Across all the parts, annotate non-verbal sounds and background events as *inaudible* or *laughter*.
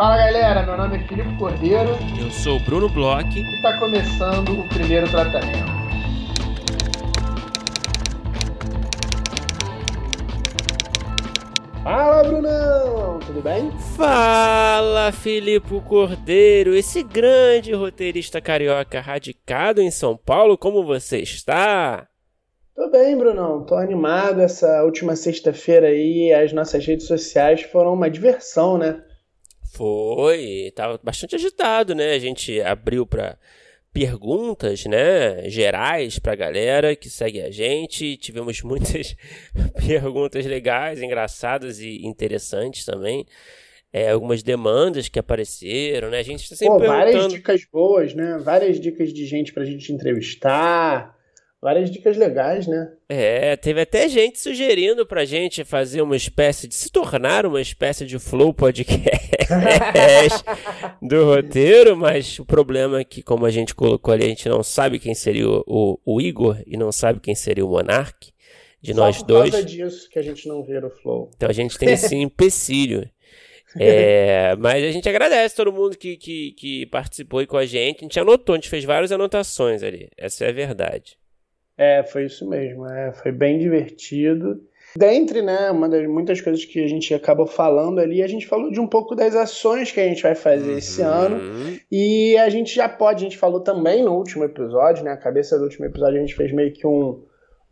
Fala galera, meu nome é Filipe Cordeiro. Eu sou o Bruno Bloch. E está começando o primeiro tratamento. Fala Brunão, tudo bem? Fala Filipe Cordeiro, esse grande roteirista carioca radicado em São Paulo, como você está? Tô bem, Brunão. Tô animado. Essa última sexta-feira aí, as nossas redes sociais foram uma diversão, né? Foi, tava bastante agitado, né? A gente abriu para perguntas, né, gerais pra galera que segue a gente. Tivemos muitas *laughs* perguntas legais, engraçadas e interessantes também. É, algumas demandas que apareceram, né? A gente está sempre Pô, perguntando... várias dicas boas, né? Várias dicas de gente pra gente entrevistar várias dicas legais, né? É, teve até gente sugerindo pra gente fazer uma espécie de se tornar uma espécie de flow podcast *laughs* do roteiro, mas o problema é que, como a gente colocou ali, a gente não sabe quem seria o, o, o Igor e não sabe quem seria o Monark de Só nós por dois. causa disso que a gente não vira o flow. Então a gente tem esse *laughs* empecilho. É, mas a gente agradece todo mundo que, que, que participou aí com a gente. A gente anotou, a gente fez várias anotações ali. Essa é a verdade. É, foi isso mesmo. É, foi bem divertido. Dentre, né, uma das muitas coisas que a gente acabou falando ali, a gente falou de um pouco das ações que a gente vai fazer uhum. esse ano. E a gente já pode, a gente falou também no último episódio, né? A cabeça do último episódio a gente fez meio que um,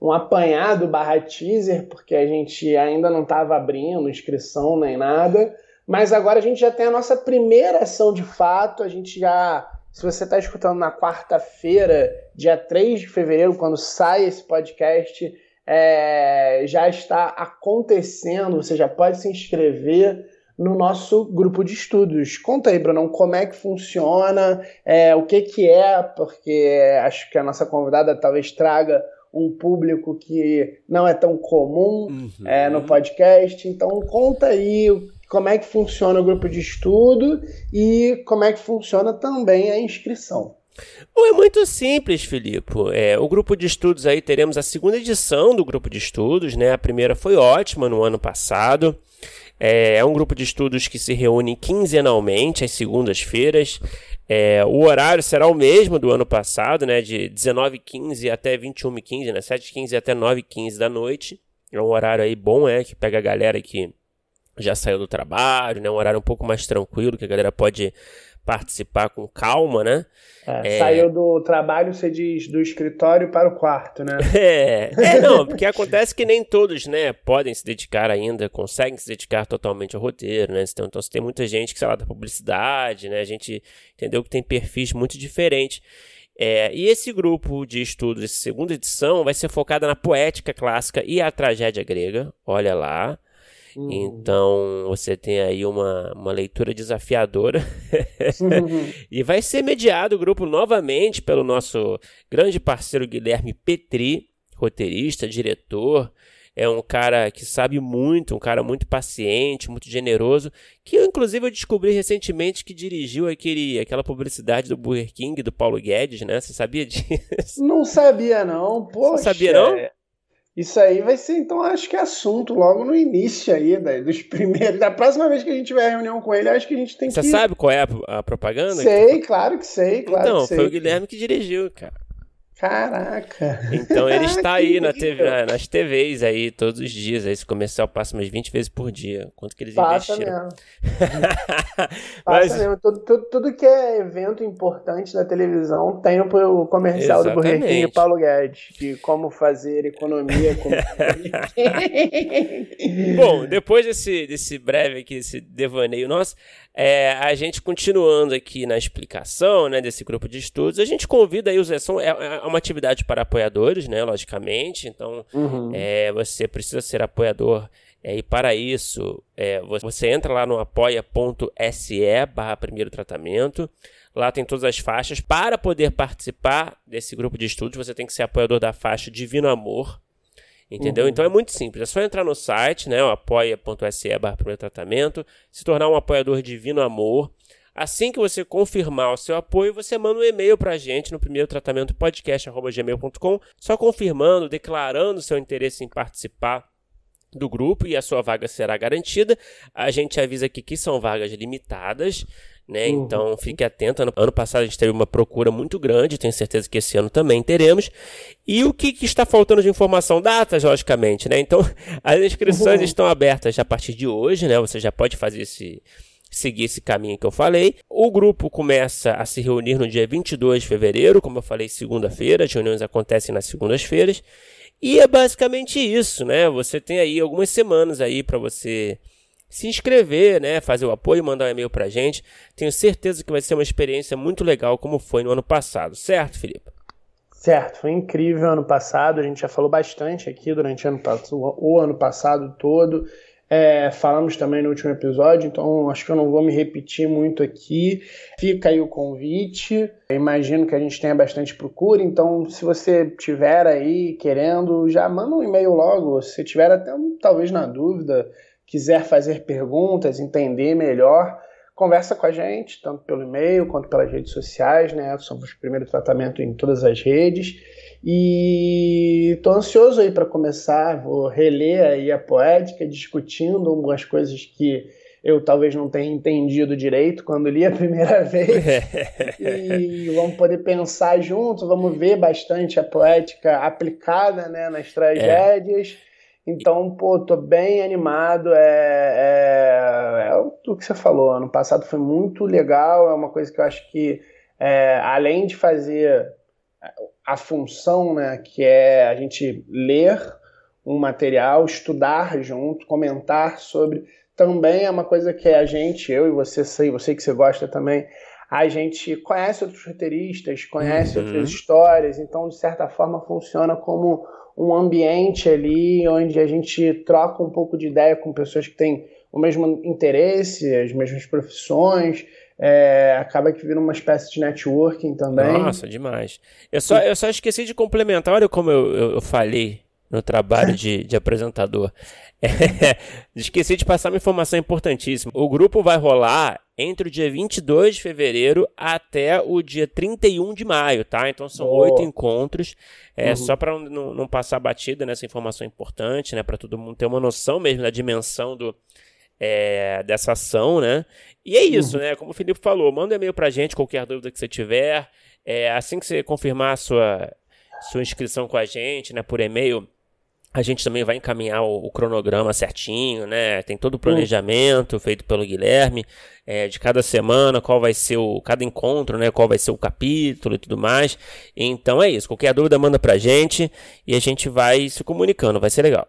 um apanhado barra teaser, porque a gente ainda não estava abrindo inscrição nem nada. Mas agora a gente já tem a nossa primeira ação de fato, a gente já se você está escutando na quarta-feira, dia 3 de fevereiro, quando sai esse podcast, é, já está acontecendo. Você já pode se inscrever no nosso grupo de estudos. Conta aí, Bruno, como é que funciona, é, o que, que é, porque acho que a nossa convidada talvez traga um público que não é tão comum uhum. é, no podcast. Então, conta aí como é que funciona o grupo de estudo e como é que funciona também a inscrição. Bom, é muito simples, Filipe. É, o grupo de estudos aí teremos a segunda edição do grupo de estudos, né? A primeira foi ótima no ano passado. É, é um grupo de estudos que se reúne quinzenalmente, às segundas-feiras. É, o horário será o mesmo do ano passado, né? De 19h15 até 21h15, né? 7h15 até 9h15 da noite. É um horário aí bom, é, que pega a galera que já saiu do trabalho, né? Um horário um pouco mais tranquilo, que a galera pode participar com calma, né? É, é... Saiu do trabalho, você diz, do escritório para o quarto, né? *laughs* É, é não, porque acontece que nem todos, né, podem se dedicar ainda, conseguem se dedicar totalmente ao roteiro, né? Então, então tem muita gente que, sei lá, da publicidade, né? A gente entendeu que tem perfis muito diferentes. É, e esse grupo de estudos, essa segunda edição, vai ser focada na poética clássica e a tragédia grega. Olha lá. Uhum. Então você tem aí uma, uma leitura desafiadora. *laughs* E vai ser mediado o grupo novamente pelo nosso grande parceiro Guilherme Petri, roteirista, diretor. É um cara que sabe muito, um cara muito paciente, muito generoso, que eu, inclusive eu descobri recentemente que dirigiu aquele, aquela publicidade do Burger King do Paulo Guedes, né? Você sabia disso? Não sabia não, poxa. Você sabia não? Isso aí vai ser, então, acho que é assunto logo no início aí, da, dos primeiros. Da próxima vez que a gente tiver reunião com ele, acho que a gente tem Você que. Você sabe qual é a, a propaganda? Sei, claro que sei, claro então, que sei. foi o Guilherme que dirigiu, cara. Caraca! Então ele está aí na TV, nas TVs aí todos os dias. Aí esse comercial passa umas 20 vezes por dia. Quanto que eles passa investiram? Mesmo. *laughs* Mas... Passa mesmo. Tudo, tudo, tudo, que é evento importante da televisão tem o comercial Exatamente. do Burger King e Paulo Guedes. De como fazer economia com *laughs* Bom, depois desse, desse breve aqui, esse devaneio nosso, é, a gente continuando aqui na explicação né, desse grupo de estudos, a gente convida aí os. São, é, é uma atividade para apoiadores, né? Logicamente. Então, uhum. é, você precisa ser apoiador. É, e para isso, é, você entra lá no apoia.se barra primeiro tratamento. Lá tem todas as faixas. Para poder participar desse grupo de estudos, você tem que ser apoiador da faixa Divino Amor. Entendeu? Uhum. Então é muito simples. É só entrar no site, né? apoia.se barra primeiro tratamento, se tornar um apoiador Divino Amor. Assim que você confirmar o seu apoio, você manda um e-mail para a gente no primeiro tratamento podcast@gmail.com, só confirmando, declarando seu interesse em participar do grupo e a sua vaga será garantida. A gente avisa aqui que são vagas limitadas, né? Uhum. Então fique atento. Ano, ano, passado a gente teve uma procura muito grande, tenho certeza que esse ano também teremos. E o que, que está faltando de informação? Datas, logicamente, né? Então *laughs* as inscrições uhum. estão abertas a partir de hoje, né? Você já pode fazer esse seguir esse caminho que eu falei. O grupo começa a se reunir no dia 22 de fevereiro, como eu falei, segunda-feira. As reuniões acontecem nas segundas-feiras. E é basicamente isso, né? Você tem aí algumas semanas aí para você se inscrever, né? Fazer o apoio, mandar um e-mail pra gente. Tenho certeza que vai ser uma experiência muito legal, como foi no ano passado, certo, Felipe? Certo, foi incrível ano passado. A gente já falou bastante aqui durante ano, o ano passado todo. É, falamos também no último episódio, então acho que eu não vou me repetir muito aqui. Fica aí o convite. Eu imagino que a gente tenha bastante procura, então se você tiver aí querendo, já manda um e-mail logo. Se tiver até talvez na dúvida, quiser fazer perguntas, entender melhor, conversa com a gente, tanto pelo e-mail quanto pelas redes sociais, né? Somos o primeiro tratamento em todas as redes. E estou ansioso aí para começar, vou reler aí a poética, discutindo algumas coisas que eu talvez não tenha entendido direito quando li a primeira *laughs* vez. e vamos poder pensar juntos, vamos ver bastante a poética aplicada né, nas tragédias. É. Então, pô, tô bem animado. É, é, é, o que você falou. Ano passado foi muito legal. É uma coisa que eu acho que, é, além de fazer a função, né, que é a gente ler um material, estudar junto, comentar sobre, também é uma coisa que a gente, eu e você sei, você que você gosta também, a gente conhece outros roteiristas, conhece uhum. outras histórias, então de certa forma funciona como um ambiente ali onde a gente troca um pouco de ideia com pessoas que têm o mesmo interesse, as mesmas profissões, é, acaba que vira uma espécie de networking também. Nossa, demais. Eu só, eu só esqueci de complementar, olha como eu, eu, eu falei no trabalho de, de apresentador. *laughs* É, esqueci de passar uma informação importantíssima. O grupo vai rolar entre o dia 22 de fevereiro até o dia 31 de maio, tá? Então são oito encontros. É uhum. só para não, não, passar batida nessa informação importante, né? Para todo mundo ter uma noção mesmo da dimensão do, é, dessa ação, né? E é isso, uhum. né? Como o Felipe falou, manda um e-mail pra gente, qualquer dúvida que você tiver. É, assim que você confirmar a sua, sua inscrição com a gente, né, por e-mail, a gente também vai encaminhar o, o, cronograma certinho, né? Tem todo o planejamento uhum. feito pelo Guilherme é, de cada semana, qual vai ser o cada encontro, né? Qual vai ser o capítulo e tudo mais. Então é isso. Qualquer dúvida manda pra gente e a gente vai se comunicando. Vai ser legal.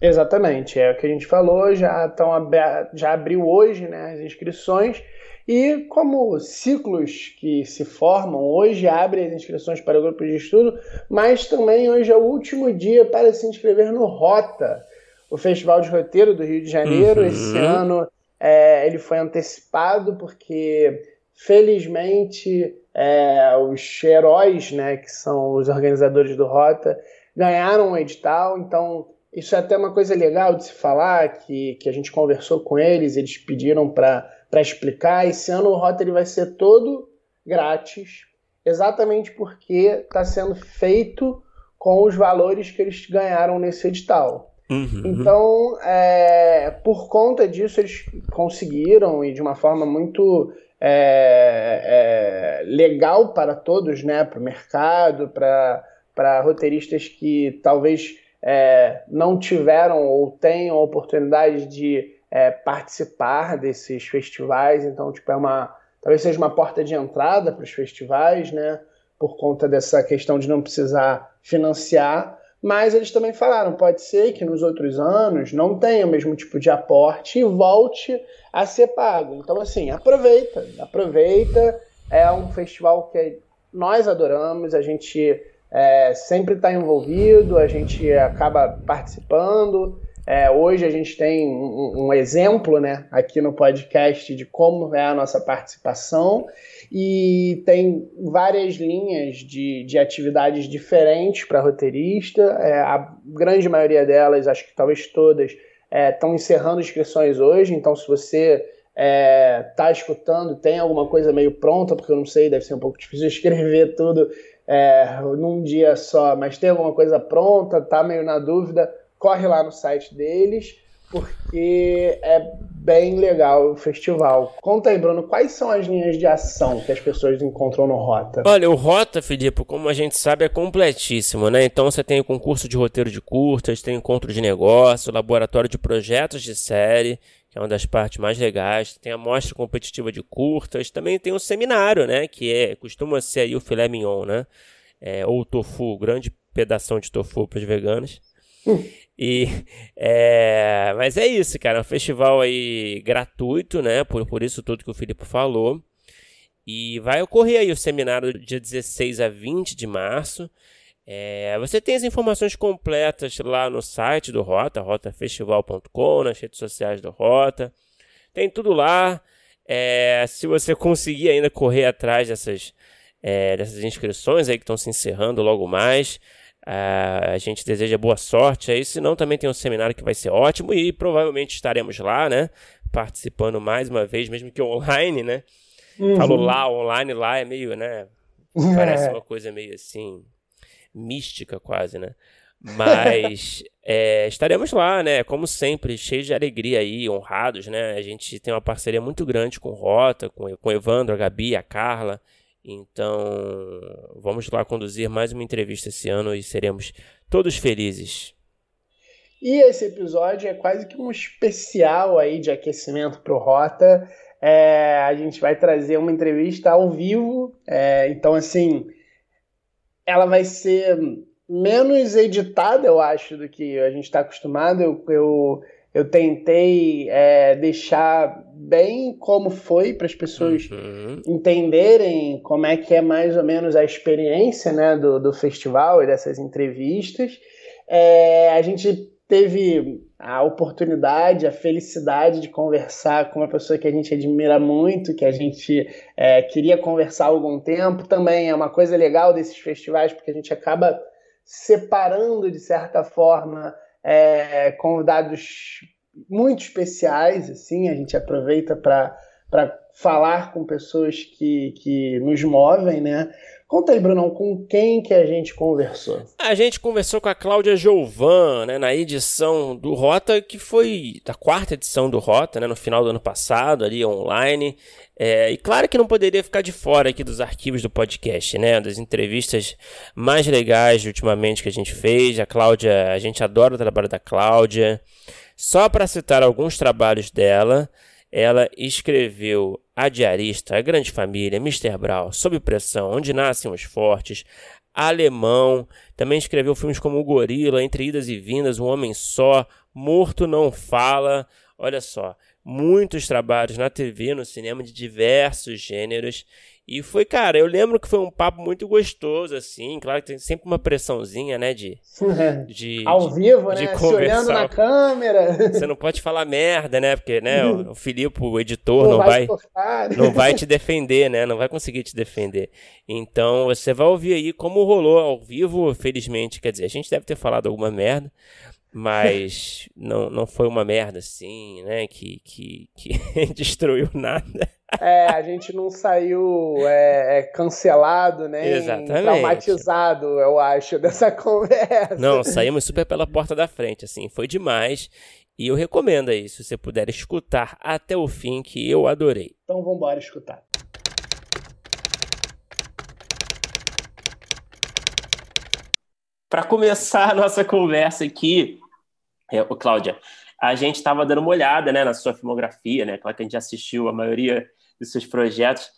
Exatamente, é o que a gente falou, já, estão já abriu hoje né, as inscrições e como ciclos que se formam, hoje abre as inscrições para o grupo de estudo, mas também hoje é o último dia para se inscrever no Rota, o Festival de Roteiro do Rio de Janeiro. Uhum. Esse ano é, ele foi antecipado porque, felizmente, é, os heróis, né, que são os organizadores do Rota, ganharam o edital, então isso é até uma coisa legal de se falar, que, que a gente conversou com eles, eles pediram para explicar. Esse ano o Rotary vai ser todo grátis, exatamente porque está sendo feito com os valores que eles ganharam nesse edital. Uhum. Então, é, por conta disso, eles conseguiram, e de uma forma muito é, é, legal para todos, né, para o mercado, para roteiristas que talvez é, não tiveram ou têm a oportunidade de é, participar desses festivais, então tipo é uma talvez seja uma porta de entrada para os festivais, né? Por conta dessa questão de não precisar financiar, mas eles também falaram pode ser que nos outros anos não tenha o mesmo tipo de aporte e volte a ser pago. Então assim aproveita, aproveita. É um festival que nós adoramos, a gente é, sempre está envolvido, a gente acaba participando. É, hoje a gente tem um, um, exemplo né, aqui no podcast de como é a nossa participação e tem várias linhas de, de atividades diferentes para roteirista. É, a grande maioria delas, acho que talvez todas, estão é, encerrando inscrições hoje, então se você está é, escutando, tem alguma coisa meio pronta, porque eu não sei, deve ser um pouco difícil *laughs* escrever tudo é, num dia só, mas tem alguma coisa pronta, tá meio na dúvida, corre lá no site deles, porque é bem legal o festival. Conta aí, Bruno, quais são as linhas de ação que as pessoas encontram no Rota? Olha, o Rota, Filipe, como a gente sabe, é completíssimo, né? Então você tem o concurso de roteiro de curtas, tem encontro de negócio, laboratório de projetos de série, é uma das partes mais legais, tem a mostra competitiva de curtas, também tem o seminário, né? Que é, costuma ser aí o filé mignon, né? É, ou o tofu, grande pedação de tofu para os veganos. E, é, mas é isso, cara. É um festival aí gratuito, né? Por, por isso tudo que o Filipe falou. E vai ocorrer aí o seminário dia 16 a 20 de março. É, você tem as informações completas lá no site do Rota, rotafestival.com, nas redes sociais do Rota. Tem tudo lá. É, se você conseguir ainda correr atrás dessas, é, dessas inscrições aí que estão se encerrando logo mais, a gente deseja boa sorte aí, senão também tem um seminário que vai ser ótimo e provavelmente estaremos lá, né? Participando mais uma vez, mesmo que online, né? Uhum. Falou lá, online lá é meio, né? *laughs* Parece uma coisa meio assim, mística quase, né? Mas *laughs* é, estaremos lá, né? Como sempre, cheios de alegria aí, honrados, né? A gente tem uma parceria muito grande com Rota, com, com o Evandro, a Gabi, a Carla então, vamos lá conduzir mais uma entrevista esse ano e seremos todos felizes. E esse episódio é quase que um especial aí de aquecimento para o Rota. É, a gente vai trazer uma entrevista ao vivo. É, então, assim, ela vai ser menos editada, eu acho, do que a gente está acostumado. Eu, eu eu tentei é, deixar bem como foi para as pessoas uhum. entenderem como é que é mais ou menos a experiência né, do, do festival e dessas entrevistas. É, a gente teve a oportunidade, a felicidade de conversar com uma pessoa que a gente admira muito, que a gente é, queria conversar há algum tempo. Também é uma coisa legal desses festivais, porque a gente acaba separando, de certa forma, é, convidados muito especiais, assim, a gente aproveita para falar com pessoas que, que nos movem, né? Conta aí, Brunão, com quem que a gente conversou? A gente conversou com a Cláudia Jouvan, né, na edição do Rota, que foi da quarta edição do Rota, né, no final do ano passado, ali online. É, e claro que não poderia ficar de fora aqui dos arquivos do podcast, né, das entrevistas mais legais ultimamente que a gente fez. A Cláudia, a gente adora o trabalho da Cláudia. Só para citar alguns trabalhos dela, ela escreveu A Diarista, A Grande Família, Mr. Brown, Sob Pressão, Onde Nascem os Fortes, Alemão, também escreveu filmes como O Gorila, Entre Idas e Vindas, Um Homem Só, Morto Não Fala, olha só, muitos trabalhos na TV, no cinema de diversos gêneros e foi, cara, eu lembro que foi um papo muito gostoso, assim. Claro que tem sempre uma pressãozinha, né? De. *laughs* de Ao vivo, de, né? De Se olhando na câmera. *laughs* Você não pode falar merda, né? Porque, né, o Filipe, o editor, não, não vai. vai não vai te *laughs* defender, né? Não vai conseguir te defender. Então, você vai ouvir aí como rolou ao vivo, felizmente. Quer dizer, a gente deve ter falado alguma merda mas não, não foi uma merda assim, né? Que, que, que *laughs* destruiu nada. É, a gente não saiu é, é, cancelado, né? Exatamente. Traumatizado, eu acho, *laughs* dessa conversa. Não, saímos super pela porta da frente, assim, foi demais. E eu recomendo aí, se você puder escutar até o fim, que eu adorei. Então vamos embora escutar. Para começar a nossa conversa aqui, é, Cláudia, a gente estava dando uma olhada né, na sua filmografia, né? Claro que a gente assistiu a maioria dos seus projetos.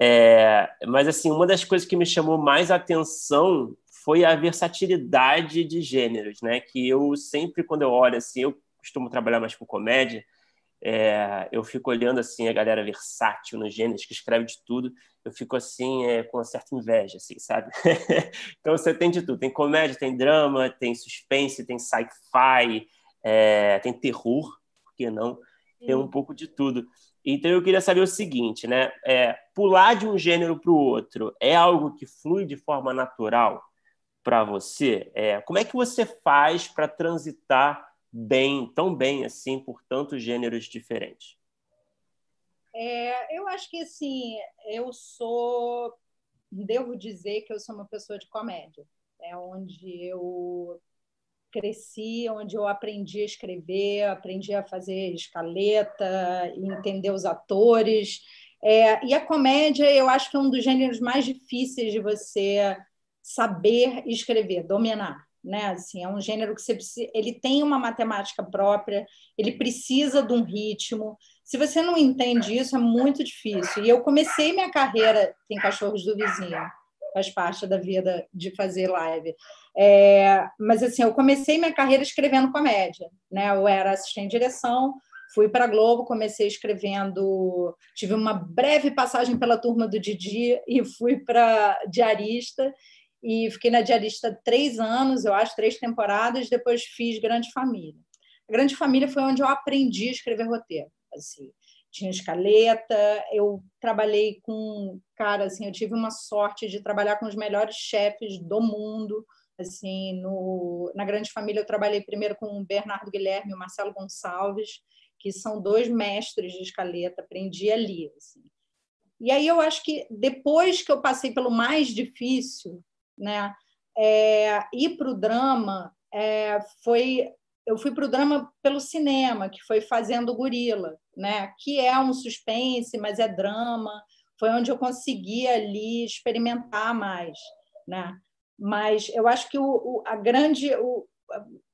É, mas, assim, uma das coisas que me chamou mais atenção foi a versatilidade de gêneros, né? Que eu sempre, quando eu olho, assim, eu costumo trabalhar mais com comédia, é, eu fico olhando, assim, a galera versátil nos gêneros, que escreve de tudo, eu fico, assim, é, com uma certa inveja, assim, sabe? *laughs* então, você tem de tudo. Tem comédia, tem drama, tem suspense, tem sci-fi, é, tem terror, por que não? Tem um pouco de tudo. Então eu queria saber o seguinte, né? É, pular de um gênero para o outro é algo que flui de forma natural para você? É, como é que você faz para transitar bem, tão bem assim, por tantos gêneros diferentes? É, eu acho que assim, eu sou, devo dizer que eu sou uma pessoa de comédia, é onde eu cresci, onde eu aprendi a escrever, aprendi a fazer escaleta, entender os atores. É, e a comédia, eu acho que é um dos gêneros mais difíceis de você saber escrever, dominar. Né? Assim, é um gênero que você precisa, ele tem uma matemática própria, ele precisa de um ritmo. Se você não entende isso, é muito difícil. E eu comecei minha carreira em Cachorros do Vizinho, faz parte da vida de fazer live. É, mas assim, eu comecei minha carreira escrevendo comédia, né? Eu era assistente de direção, fui para a Globo, comecei escrevendo, tive uma breve passagem pela turma do Didi e fui para diarista e fiquei na diarista três anos, eu acho, três temporadas. Depois fiz Grande Família. A Grande Família foi onde eu aprendi a escrever roteiro. Assim, tinha escaleta, eu trabalhei com, cara, assim, eu tive uma sorte de trabalhar com os melhores chefes do mundo, assim, no, na Grande Família eu trabalhei primeiro com o Bernardo Guilherme e o Marcelo Gonçalves, que são dois mestres de escaleta, aprendi ali, assim. E aí eu acho que depois que eu passei pelo mais difícil, né, é, ir para o drama é, foi eu fui para o drama pelo cinema, que foi fazendo Gorila, né? que é um suspense, mas é drama. Foi onde eu consegui ali experimentar mais. Né? Mas eu acho que o, o a grande. O,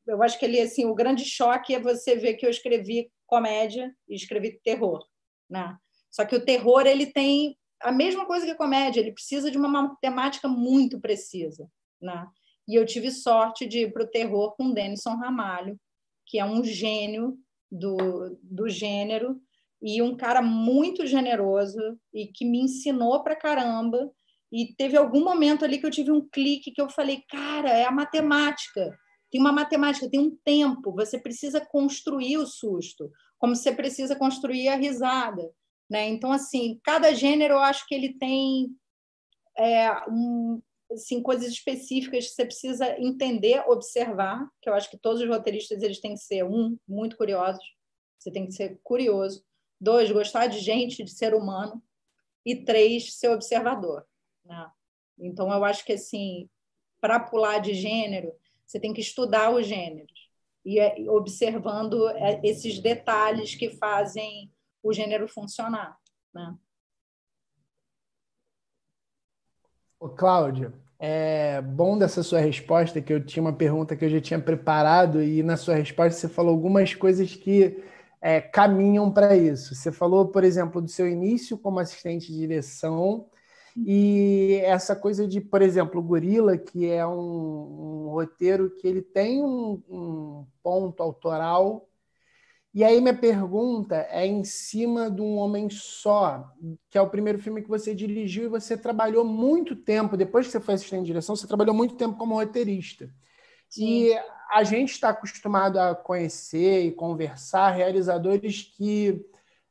eu acho que ele assim, o grande choque é você ver que eu escrevi comédia e escrevi terror. Né? Só que o terror ele tem a mesma coisa que a comédia, ele precisa de uma matemática muito precisa. Né? E eu tive sorte de ir para o terror com Denison Ramalho, que é um gênio do, do gênero e um cara muito generoso e que me ensinou para caramba. E teve algum momento ali que eu tive um clique que eu falei, cara, é a matemática. Tem uma matemática, tem um tempo. Você precisa construir o susto, como você precisa construir a risada. Né? Então, assim, cada gênero eu acho que ele tem é, um, assim, coisas específicas que você precisa entender, observar, que eu acho que todos os roteiristas eles têm que ser, um, muito curiosos, você tem que ser curioso, dois, gostar de gente, de ser humano, e três, ser observador. Né? Então, eu acho que, assim, para pular de gênero, você tem que estudar os gêneros, e é, observando é, esses detalhes que fazem o gênero funcionar. Né? Ô, Cláudia, é bom dessa sua resposta, que eu tinha uma pergunta que eu já tinha preparado, e na sua resposta você falou algumas coisas que é, caminham para isso. Você falou, por exemplo, do seu início como assistente de direção, e essa coisa de, por exemplo, o Gorila, que é um, um roteiro que ele tem um, um ponto autoral e aí minha pergunta é em cima de um homem só, que é o primeiro filme que você dirigiu e você trabalhou muito tempo, depois que você foi assistente de direção, você trabalhou muito tempo como roteirista. Sim. E a gente está acostumado a conhecer e conversar realizadores que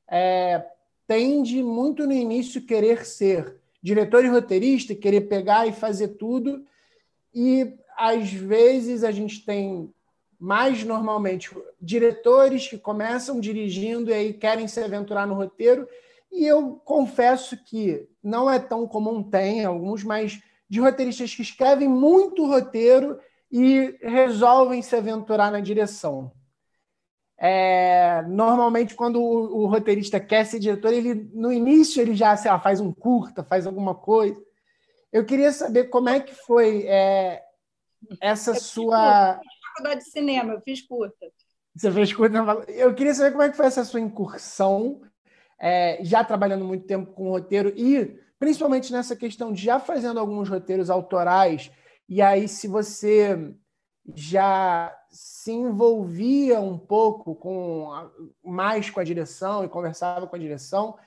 é, tende muito no início querer ser diretor e roteirista, querer pegar e fazer tudo, e às vezes a gente tem mais normalmente diretores que começam dirigindo e aí querem se aventurar no roteiro. E eu confesso que não é tão comum, tem alguns, mas de roteiristas que escrevem muito roteiro e resolvem se aventurar na direção. É, normalmente, quando o, o, roteirista quer ser diretor, ele no início ele já lá, faz um curta, faz alguma coisa. Eu queria saber como é que foi é, essa sua faculdade de cinema, eu fiz curta. Você fez curta Eu queria saber como é que foi essa sua incursão, é, já trabalhando muito tempo com roteiro e principalmente nessa questão de já fazendo alguns roteiros autorais, e aí se você já se envolvia um pouco com mais com a direção e conversava com a direção,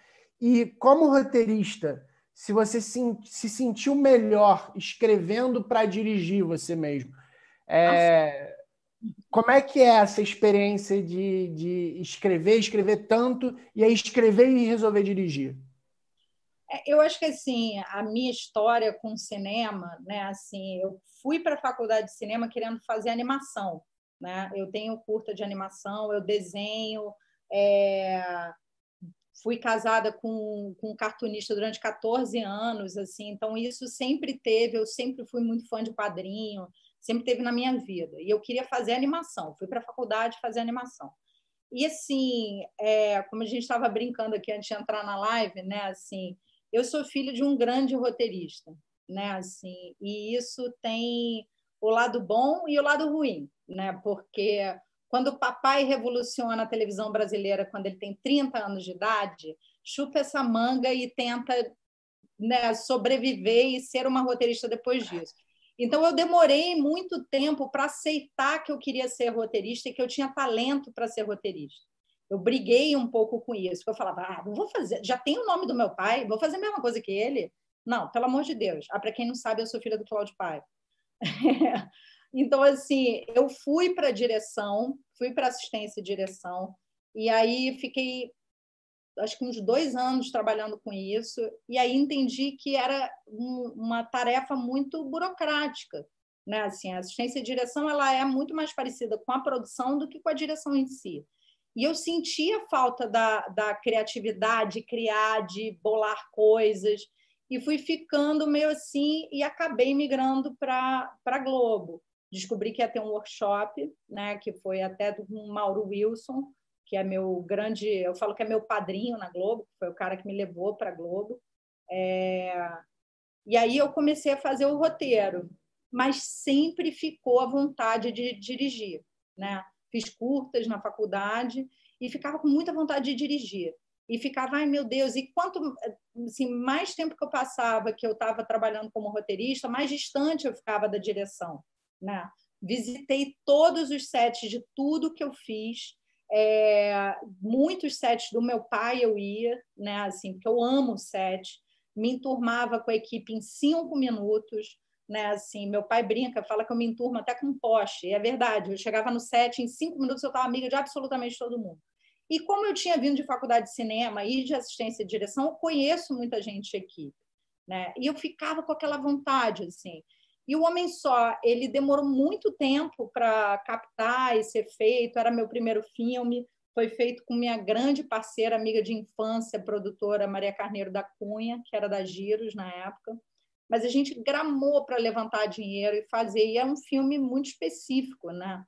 e como roteirista, se você se, se sentiu melhor escrevendo para dirigir você mesmo. É, como é que é essa experiência de, de escrever, escrever tanto, e aí escrever e resolver dirigir? É, eu acho que assim, a minha história com cinema, né, assim, eu fui para a faculdade de cinema querendo fazer animação, né? Eu tenho curta de animação, eu desenho, é... fui casada com, com um cartunista durante 14 anos, assim, então isso sempre teve, eu sempre fui muito fã de quadrinho, sempre teve na minha vida. E eu queria fazer animação, fui para a faculdade fazer animação. E assim, é, como a gente estava brincando aqui antes de entrar na live, né, assim, eu sou filho de um grande roteirista, né, assim, e isso tem o lado bom e o lado ruim, né, porque quando o papai revoluciona a televisão brasileira quando ele tem 30 anos de idade, chupa essa manga e tenta né, sobreviver e ser uma roteirista depois disso. Então, eu demorei muito tempo para aceitar que eu queria ser roteirista e que eu tinha talento para ser roteirista. Eu briguei um pouco com isso, eu falava, ah, não vou fazer, já tem o nome do meu pai, vou fazer a mesma coisa que ele? Não, pelo amor de Deus. Ah, para quem não sabe, eu sou filha do Cláudio Pai. *laughs* Então, assim, eu fui para a direção, fui para assistência e direção, e aí fiquei, acho que uns dois anos trabalhando com isso, e aí entendi que era um, uma tarefa muito burocrática. Né? Assim, a assistência e direção ela é muito mais parecida com a produção do que com a direção em si. E eu sentia falta da, da criatividade, criar, de bolar coisas, e fui ficando meio assim e acabei migrando para Globo descobri que ia ter um workshop, né, que foi até do Mauro Wilson, que é meu grande, eu falo que é meu padrinho na Globo, foi o cara que me levou para a Globo. É... E aí eu comecei a fazer o roteiro, mas sempre ficou a vontade de dirigir, né? Fiz curtas na faculdade e ficava com muita vontade de dirigir. E ficava, ai meu Deus, e quanto assim, mais tempo que eu passava que eu estava trabalhando como roteirista, mais distante eu ficava da direção né? Visitei todos os sets de tudo que eu fiz. É, muitos sets do meu pai eu ia, né? Assim, porque eu amo set. Me enturmava com a equipe em cinco minutos, né? Assim, meu pai brinca, fala que eu me enturmo até com poste. E é verdade. Eu chegava no set em cinco minutos eu estava amiga de absolutamente todo mundo. E como eu tinha vindo de faculdade de cinema e de assistência de direção, eu conheço muita gente de equipe, né? E eu ficava com aquela vontade, assim. E o Homem Só, ele demorou muito tempo para captar e ser feito. Era meu primeiro filme, foi feito com minha grande parceira, amiga de infância, produtora Maria Carneiro da Cunha, que era da Giros na época. Mas a gente gramou para levantar dinheiro e fazer. E é um filme muito específico, né?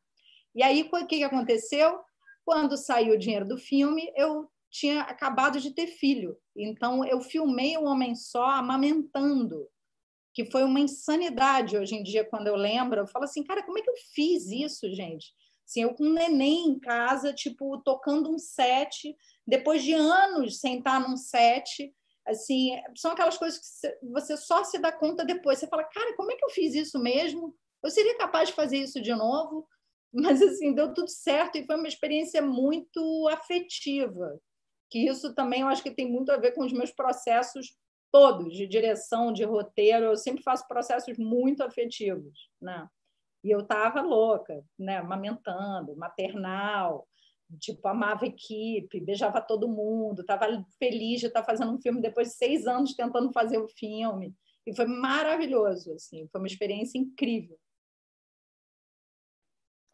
E aí, o que aconteceu? Quando saiu o dinheiro do filme, eu tinha acabado de ter filho. Então, eu filmei o Homem Só amamentando que foi uma insanidade hoje em dia, quando eu lembro. Eu falo assim, cara, como é que eu fiz isso, gente? Assim, eu com um neném em casa, tipo, tocando um set, depois de anos sem estar num set, assim, são aquelas coisas que você só se dá conta depois. Você fala, cara, como é que eu fiz isso mesmo? Eu seria capaz de fazer isso de novo? Mas, assim, deu tudo certo e foi uma experiência muito afetiva. Que isso também eu acho que tem muito a ver com os meus processos todos, de direção, de roteiro, eu sempre faço processos muito afetivos, né? E eu estava louca, né? Amamentando, maternal, tipo, amava a equipe, beijava todo mundo, estava feliz de estar fazendo um filme depois de seis anos tentando fazer o filme. E foi maravilhoso, assim, foi uma experiência incrível.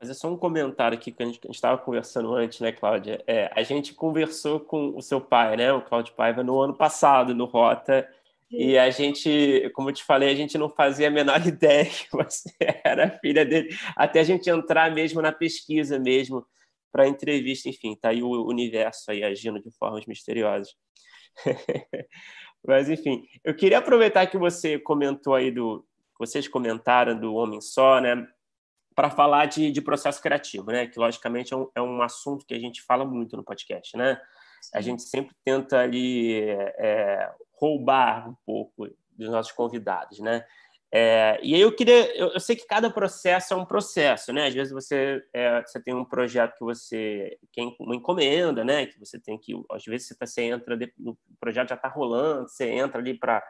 Mas é só um comentário aqui que a gente estava conversando antes, né, Cláudia? É, a gente conversou com o seu pai, né, o Cláudio Paiva, no ano passado, no Rota, Sim. e a gente, como eu te falei, a gente não fazia a menor *laughs* ideia que você era filha dele, até a gente entrar mesmo na pesquisa mesmo, para a entrevista, enfim, tá aí o universo aí agindo de formas misteriosas. *laughs* Mas, enfim, eu queria aproveitar que você comentou aí do. Vocês comentaram do Homem Só, né? Para falar de, de, processo criativo, né? Que logicamente é um, é um, assunto que a gente fala muito no podcast, né? A gente sempre tenta ali é, roubar um pouco dos nossos convidados, né? É, e aí eu queria, eu, eu, sei que cada processo é um processo, né? Às vezes você, é, você tem um projeto que você quer uma encomenda, né? Que você tem que, às vezes você, tá, você entra, o projeto já está rolando, você entra ali para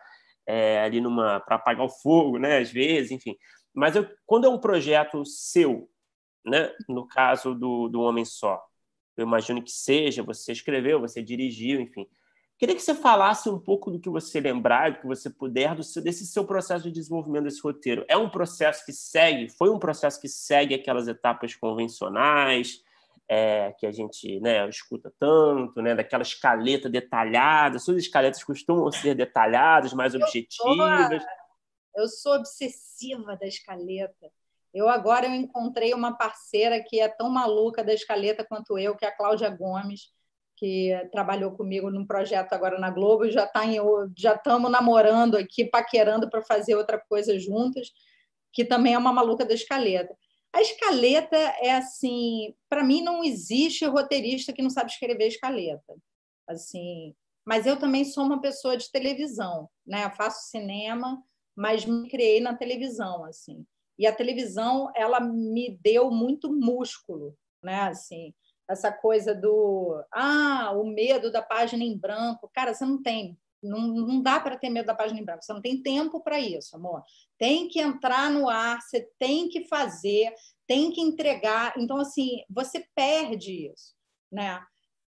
é, ali numa para apagar o fogo, né? Às vezes, enfim. Mas eu, quando é um projeto seu, né? no caso do, do Homem Só, eu imagino que seja, você escreveu, você dirigiu, enfim. Queria que você falasse um pouco do que você lembrar, do que você puder, do seu, desse seu processo de desenvolvimento desse roteiro. É um processo que segue, foi um processo que segue aquelas etapas convencionais? é, que a gente né, escuta tanto, né, daquela escaleta detalhada. Suas escaletas costumam ser detalhadas, mais objetivas. Eu sou obsessiva da escaleta. Eu agora eu encontrei uma parceira que é tão maluca da escaleta quanto eu, que é a Cláudia Gomes, que trabalhou comigo num projeto agora na Globo, já tá em, já estamos namorando aqui, paquerando para fazer outra coisa juntas, que também é uma maluca da escaleta. A escaleta é assim, para mim não existe roteirista que não sabe escrever escaleta. Assim, mas eu também sou uma pessoa de televisão, né? Eu faço cinema, mas me criei na televisão, assim. E a televisão, ela me deu muito músculo, né? Assim, essa coisa do ah, o medo da página em branco. Cara, você não tem não, não dá para ter medo da página em branco, você não tem tempo para isso, amor. Tem que entrar no ar, você tem que fazer, tem que entregar. Então, assim, você perde isso, né?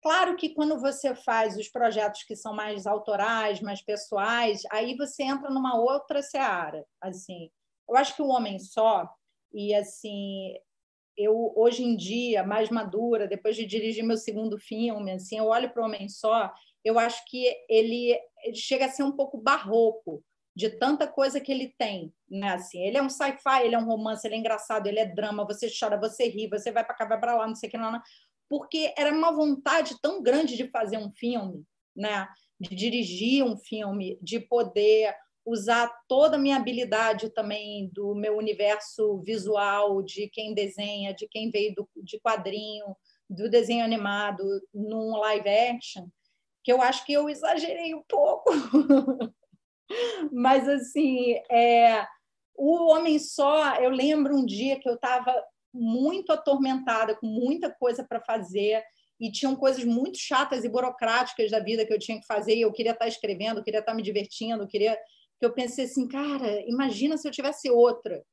Claro que quando você faz os projetos que são mais autorais, mais pessoais, aí você entra numa outra seara. Assim, eu acho que o homem só e assim, eu hoje em dia mais madura, depois de dirigir meu segundo filme, assim, eu olho para o homem só eu acho que ele, ele chega a ser um pouco barroco de tanta coisa que ele tem, né? Assim, ele é um sci-fi, ele é um romance, ele é engraçado, ele é drama, você chora, você ri, você vai para cá, vai para lá, não sei o que lá, porque era uma vontade tão grande de fazer um filme, né? De dirigir um filme, de poder usar toda a minha habilidade também do meu universo visual, de quem desenha, de quem veio do, de quadrinho, do desenho animado num live action que eu acho que eu exagerei um pouco. *laughs* Mas, assim, é, o Homem Só, eu lembro um dia que eu estava muito atormentada, com muita coisa para fazer, e tinham coisas muito chatas e burocráticas da vida que eu tinha que fazer, e eu queria estar tá escrevendo, queria estar tá me divertindo, queria que eu pensei assim, cara, imagina se eu tivesse outra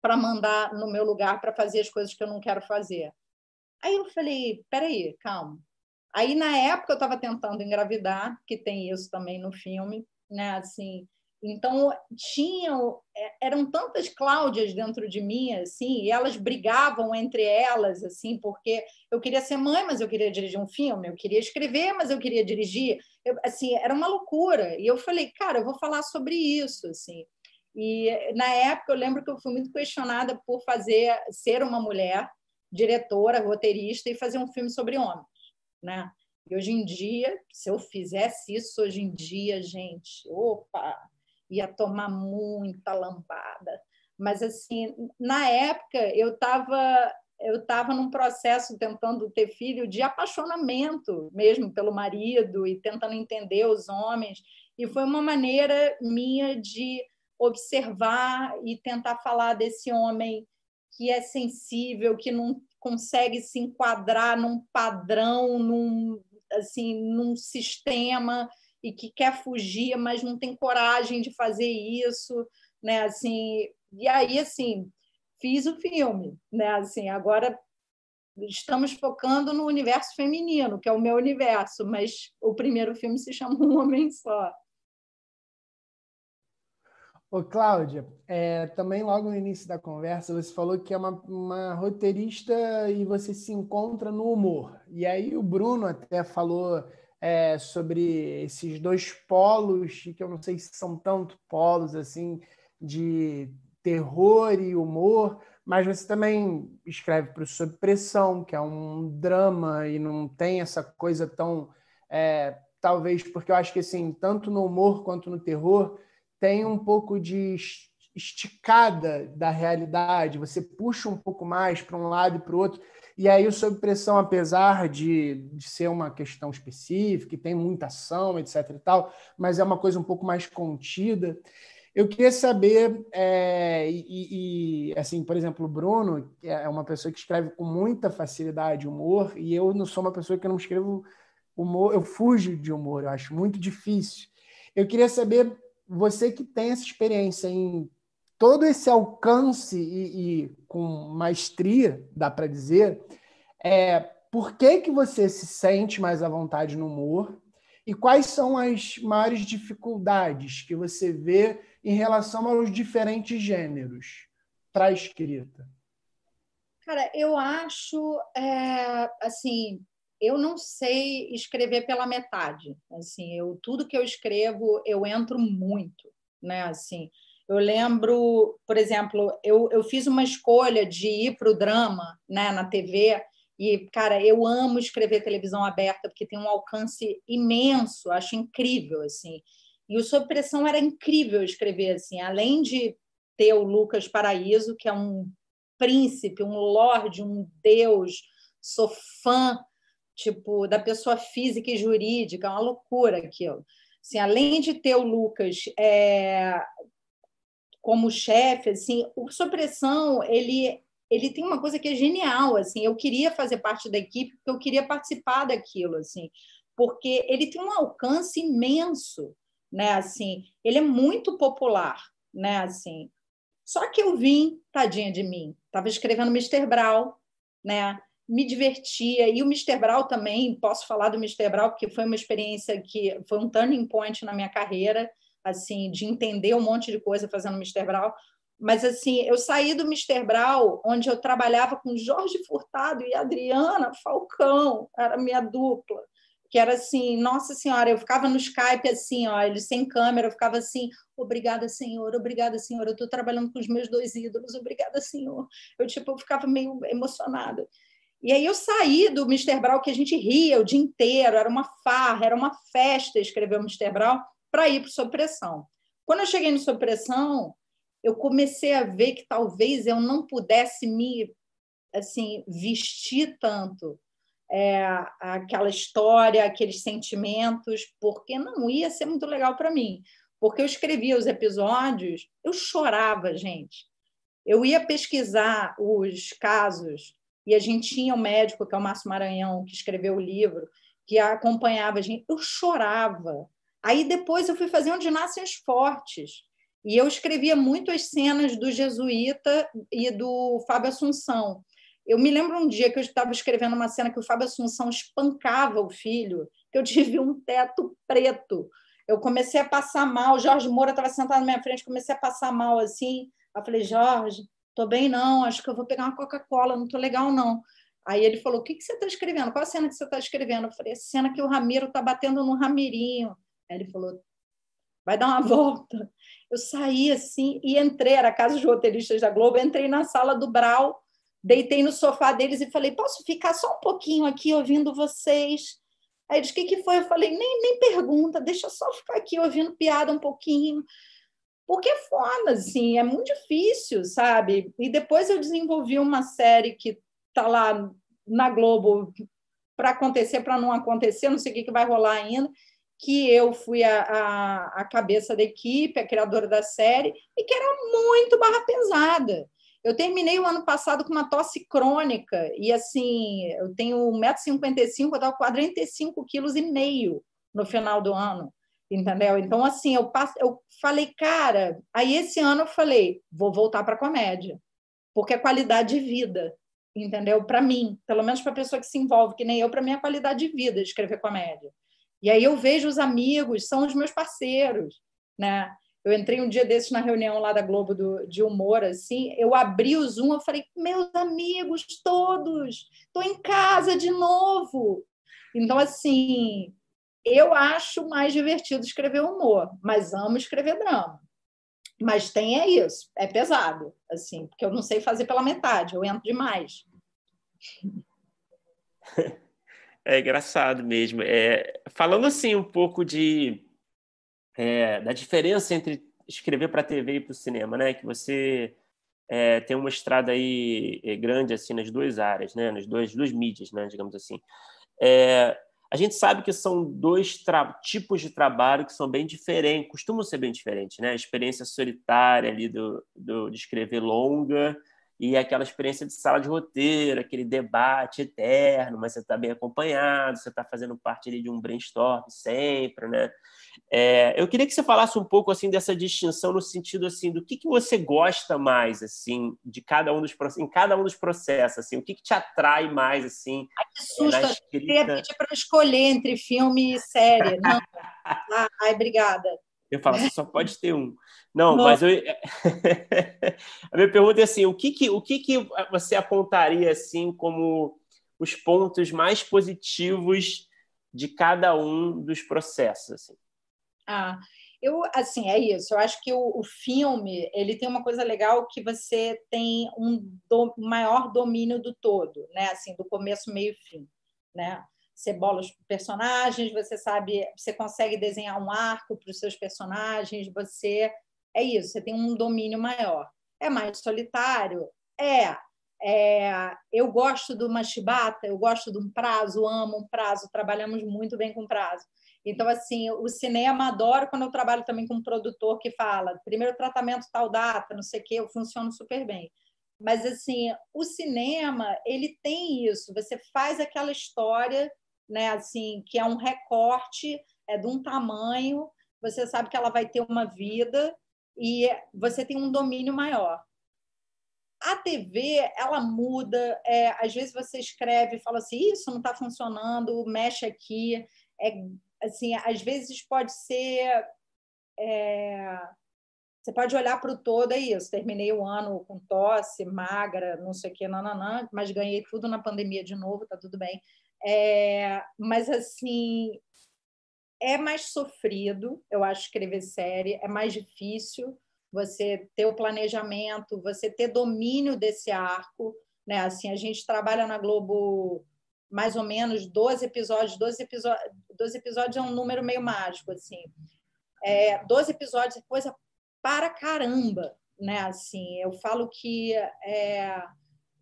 para mandar no meu lugar para fazer as coisas que eu não quero fazer. Aí eu falei, peraí, calma, Aí, na época, eu estava tentando engravidar, que tem isso também no filme, né? Assim, então, tinham, é, eram tantas Cláudias dentro de mim, assim, e elas brigavam entre elas, assim, porque eu queria ser mãe, mas eu queria dirigir um filme, eu queria escrever, mas eu queria dirigir, eu, assim, era uma loucura. E eu falei, cara, eu vou falar sobre isso, assim. E na época eu lembro que eu fui muito questionada por fazer ser uma mulher diretora, roteirista e fazer um filme sobre homens né? E hoje em dia, se eu fizesse isso hoje em dia, gente, opa, ia tomar muita lambada. Mas assim, na época eu estava eu estava num processo tentando ter filho de apaixonamento mesmo pelo marido e tentando entender os homens e foi uma maneira minha de observar e tentar falar desse homem que é sensível, que não consegue se enquadrar num padrão, num, assim, num sistema e que quer fugir, mas não tem coragem de fazer isso, né? Assim, e aí assim, fiz o filme, né? Assim, agora estamos focando no universo feminino, que é o meu universo, mas o primeiro filme se chama *laughs* Um Homem Só. Ô, Cláudia, é, também logo no início da conversa você falou que é uma, uma, roteirista e você se encontra no humor. E aí o Bruno até falou é, sobre esses dois polos, que eu não sei se são tanto polos assim, de terror e humor, mas você também escreve para o Sob Pressão, que é um drama e não tem essa coisa tão. É, talvez porque eu acho que assim, tanto no humor quanto no terror tem um pouco de esticada da realidade, você puxa um pouco mais para um lado e para o outro, e aí o Sob Pressão, apesar de, de ser uma questão específica, e tem muita ação, etc e tal, mas é uma coisa um pouco mais contida. Eu queria saber, é, e, e, assim, por exemplo, o Bruno é uma pessoa que escreve com muita facilidade humor, e eu não sou uma pessoa que não escrevo humor, eu fujo de humor, eu acho muito difícil. Eu queria saber você que tem essa experiência em todo esse alcance e, e com maestria, dá para dizer, é, por que, que você se sente mais à vontade no humor e quais são as maiores dificuldades que você vê em relação aos diferentes gêneros para a escrita? Cara, eu acho, é, assim, eu não sei escrever pela metade. Assim, eu tudo que eu escrevo, eu entro muito, né? Assim, eu lembro, por exemplo, eu, eu fiz uma escolha de ir para o drama, né, na TV. E, cara, eu amo escrever televisão aberta porque tem um alcance imenso, acho incrível, assim. E o Sob Pressão era incrível escrever, assim. Além de ter o Lucas Paraíso, que é um príncipe, um lorde, um deus, sou fã tipo da pessoa física e jurídica, é uma loucura aquilo. Assim, além de ter o Lucas é, como chefe, assim, o Supressão, ele ele tem uma coisa que é genial, assim, eu queria fazer parte da equipe, porque eu queria participar daquilo, assim, porque ele tem um alcance imenso, né, assim, ele é muito popular, né, assim, só que eu vim, tadinha de mim, estava escrevendo Mr. Brown, né? Me divertia. E o Mr. Brown também, posso falar do Mr. Brown, porque foi uma experiência que foi um turning point na minha carreira, assim, de entender um monte de coisa fazendo Mr. Brown. Mas, assim, eu saí do Mr. Brown, onde eu trabalhava com Jorge Furtado e Adriana Falcão, era minha dupla que era assim, nossa senhora, eu ficava no Skype assim, ó, eles sem câmera, eu ficava assim, obrigada, senhor, obrigada, senhor, eu estou trabalhando com os meus dois ídolos, obrigada, senhor. Eu, tipo, eu ficava meio emocionada. E aí eu saí do Mr. Brown, que a gente ria o dia inteiro, era uma farra, era uma festa escrever o Mr. Brown, para ir para o Sob Pressão. Quando eu cheguei no Sob Pressão, eu comecei a ver que talvez eu não pudesse me assim vestir tanto é, aquela história, aqueles sentimentos, porque não ia ser muito legal para mim. Porque eu escrevia os episódios, eu chorava, gente. Eu ia pesquisar os casos, e a gente tinha um médico, que é o Márcio Maranhão, que escreveu o livro, que acompanhava a gente. Eu chorava. Aí depois eu fui fazer nascem os fortes. E eu escrevia muito as cenas do Jesuíta e do Fábio Assunção. Eu me lembro um dia que eu estava escrevendo uma cena que o Fábio Assunção espancava o filho, que eu tive um teto preto. Eu comecei a passar mal. Jorge Moura estava sentado na minha frente, comecei a passar mal assim. Eu falei, Jorge, tô bem não, acho que eu vou pegar uma Coca-Cola, não tô legal não. Aí ele falou, o que, que você está escrevendo? Qual a cena que você está escrevendo? Eu falei, a cena que o Ramiro está batendo no Ramirinho. Aí ele falou, vai dar uma *laughs* volta. Eu saí assim e entrei, era a casa de roteiristas da Globo, entrei na sala do Brau, deitei no sofá deles e falei: posso ficar só um pouquinho aqui ouvindo vocês? Aí eles: o que, que foi? Eu falei: nem, nem pergunta, deixa só ficar aqui ouvindo piada um pouquinho. Porque é foda, assim, é muito difícil, sabe? E depois eu desenvolvi uma série que tá lá na Globo para acontecer, para não acontecer, não sei o que, que vai rolar ainda, que eu fui a, a, a cabeça da equipe, a criadora da série, e que era muito barra pesada. Eu terminei o ano passado com uma tosse crônica e assim, eu tenho 1,55m, eu estava 45 quilos e meio no final do ano, entendeu? Então, assim, eu, passo, eu falei, cara, aí esse ano eu falei, vou voltar para comédia, porque é qualidade de vida, entendeu? Para mim, pelo menos para a pessoa que se envolve, que nem eu, para mim é qualidade de vida escrever comédia. E aí eu vejo os amigos, são os meus parceiros, né? Eu entrei um dia desses na reunião lá da Globo do, de humor, assim, eu abri o Zoom, eu falei, meus amigos todos, estou em casa de novo. Então, assim, eu acho mais divertido escrever humor, mas amo escrever drama. Mas tem é isso, é pesado, assim, porque eu não sei fazer pela metade, eu entro demais. *laughs* É engraçado mesmo. É, falando assim um pouco de é, da diferença entre escrever para a TV e para o cinema, né? Que você é, tem uma estrada aí é, grande assim nas duas áreas, né? Nas duas, duas mídias, né? Digamos assim. É, a gente sabe que são dois tipos de trabalho que são bem diferentes, costumam ser bem diferentes, né? A experiência solitária ali do, do de escrever longa e aquela experiência de sala de roteiro, aquele debate eterno, mas você está bem acompanhado, você está fazendo parte ali de um brainstorm sempre, né? É, eu queria que você falasse um pouco assim dessa distinção no sentido assim do que, que você gosta mais assim de cada um dos em cada um dos processos assim o que, que te atrai mais assim Ai, que susto eu queria pedir para escolher entre filme e série. Não. *laughs* Ah, ai obrigada Eu falo, só pode ter um. Não, Não. mas eu... *laughs* a minha pergunta é assim, o que que, o que que você apontaria assim como os pontos mais positivos de cada um dos processos? Assim? Ah, eu, assim, é isso. Eu acho que o, o, filme ele tem uma coisa legal que você tem um do, maior domínio do todo, né? Assim, do começo, meio e fim, né? Você bola os personagens, você sabe, você consegue desenhar um arco para os seus personagens, você é isso, você tem um domínio maior. É mais solitário? É. é eu gosto do Machibata, eu gosto de um prazo, amo um prazo, trabalhamos muito bem com prazo. Então, assim, o cinema adoro quando eu trabalho também com um produtor que fala primeiro tratamento tal data, não sei o quê, eu funciono super bem. Mas, assim, o cinema, ele tem isso. Você faz aquela história, né, assim, que é um recorte, é de um tamanho, você sabe que ela vai ter uma vida e você tem um domínio maior. A TV, ela muda, é, às vezes você escreve e fala assim, isso não está funcionando, mexe aqui, é assim, às vezes pode ser. É... Você pode olhar para o todo, é isso. Terminei o ano com tosse, magra, não sei o que, nananã, mas ganhei tudo na pandemia de novo, tá tudo bem. É... Mas, assim, é mais sofrido, eu acho, escrever série, é mais difícil você ter o planejamento, você ter domínio desse arco. Né? Assim, a gente trabalha na Globo mais ou menos 12 episódios. 12 episódios, 12 episódios é um número meio mágico, assim. É, 12 episódios é coisa para caramba, né? Assim, eu falo que é,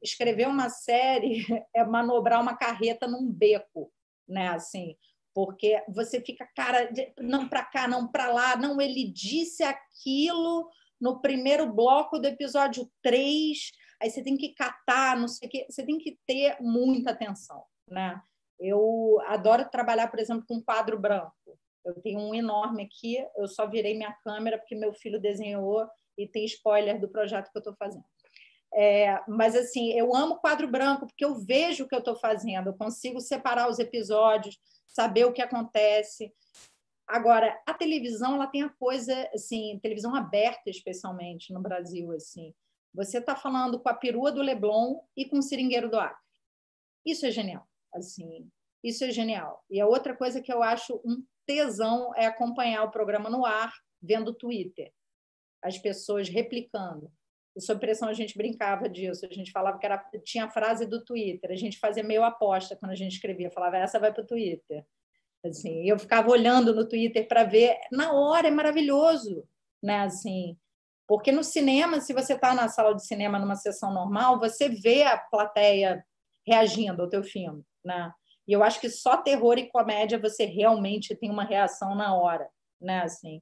escrever uma série *laughs* é manobrar uma carreta num beco, né? Assim, porque você fica, cara, não para cá, não para lá, não, ele disse aquilo no primeiro bloco do episódio 3, aí você tem que catar, não sei o quê, você tem que ter muita atenção né? Eu adoro trabalhar, por exemplo, com quadro branco. Eu tenho um enorme aqui, eu só virei minha câmera porque meu filho desenhou e tem spoiler do projeto que eu estou fazendo. É, mas assim, eu amo quadro branco porque eu vejo o que eu estou fazendo, eu consigo separar os episódios, saber o que acontece. Agora, a televisão, ela tem a coisa, assim, televisão aberta, especialmente no Brasil, assim. Você está falando com a perua do Leblon e com o seringueiro do Acre. Isso é genial. Assim, isso é genial. E a outra coisa que eu acho um tesão é acompanhar o programa no ar, vendo o Twitter, as pessoas replicando. E sob pressão a gente brincava disso, a gente falava que era, tinha a frase do Twitter, a gente fazia meio aposta quando a gente escrevia, falava essa vai para o Twitter. Assim, eu ficava olhando no Twitter para ver, na hora é maravilhoso, né? Assim, porque no cinema, se você está na sala de cinema numa sessão normal, você vê a plateia reagindo ao teu filme né? E eu acho que só terror e comédia você realmente tem uma reação na hora, né? Assim.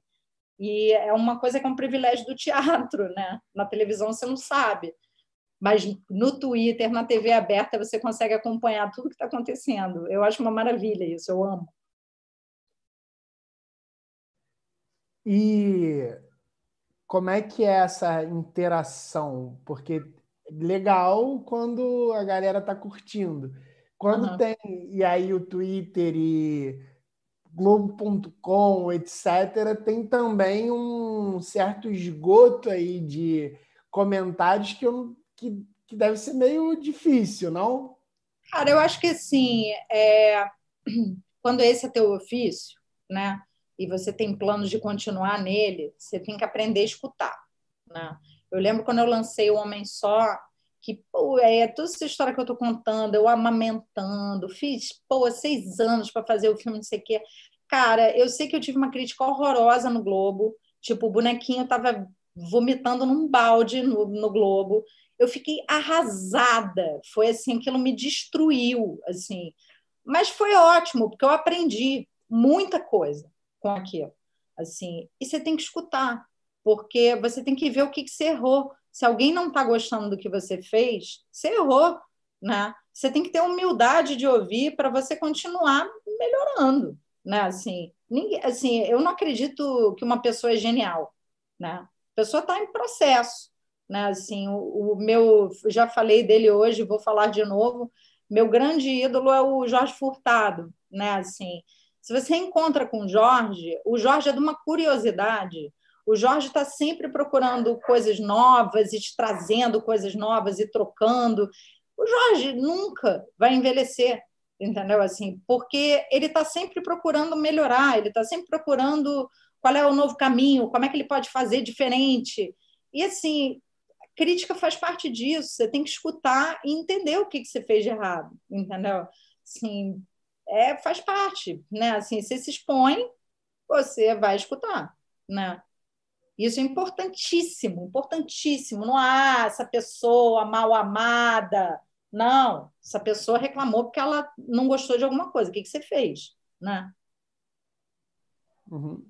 E é uma coisa que é um privilégio do teatro, né? Na televisão você não sabe. Mas no Twitter, na TV aberta, você consegue acompanhar tudo que está acontecendo. Eu acho uma maravilha isso, eu amo. E como é que é essa interação? Porque legal quando a galera está curtindo. Quando uhum. tem, e aí o Twitter e Globo.com, etc., tem também um certo esgoto aí de comentários que, eu, que, que deve ser meio difícil, não? Cara, eu acho que assim, é... *clears throat* quando esse é teu ofício, né? E você tem planos de continuar nele, você tem que aprender a escutar, né? Eu lembro quando eu lancei o Homem Só, que, pô, é toda essa história que eu estou contando, eu amamentando, fiz, pô, seis anos para fazer o filme, não sei o quê. Cara, eu sei que eu tive uma crítica horrorosa no Globo, tipo, o bonequinho estava vomitando num balde no, no Globo. Eu fiquei arrasada, foi assim, aquilo me destruiu, assim. Mas foi ótimo, porque eu aprendi muita coisa com aquilo, assim. E você tem que escutar, porque você tem que ver o que, que você errou se alguém não está gostando do que você fez, você errou, né? Você tem que ter humildade de ouvir para você continuar melhorando, né? Assim, ninguém, assim, eu não acredito que uma pessoa é genial, né? A pessoa está em processo, né? Assim, o, o meu, já falei dele hoje, vou falar de novo. Meu grande ídolo é o Jorge Furtado, né? Assim, Se você encontra com o Jorge, o Jorge é de uma curiosidade. O Jorge está sempre procurando coisas novas e trazendo coisas novas e trocando. O Jorge nunca vai envelhecer, entendeu? Assim, porque ele está sempre procurando melhorar, ele está sempre procurando qual é o novo caminho, como é que ele pode fazer diferente. E assim, crítica faz parte disso. Você tem que escutar e entender o que, que você fez de errado, entendeu? Assim, é, faz parte, né? Assim, você se expõe, você vai escutar, né? Isso é importantíssimo, importantíssimo. Não há essa pessoa mal amada. Não, essa pessoa reclamou porque ela não gostou de alguma coisa. O que, que você fez, né? Uhum.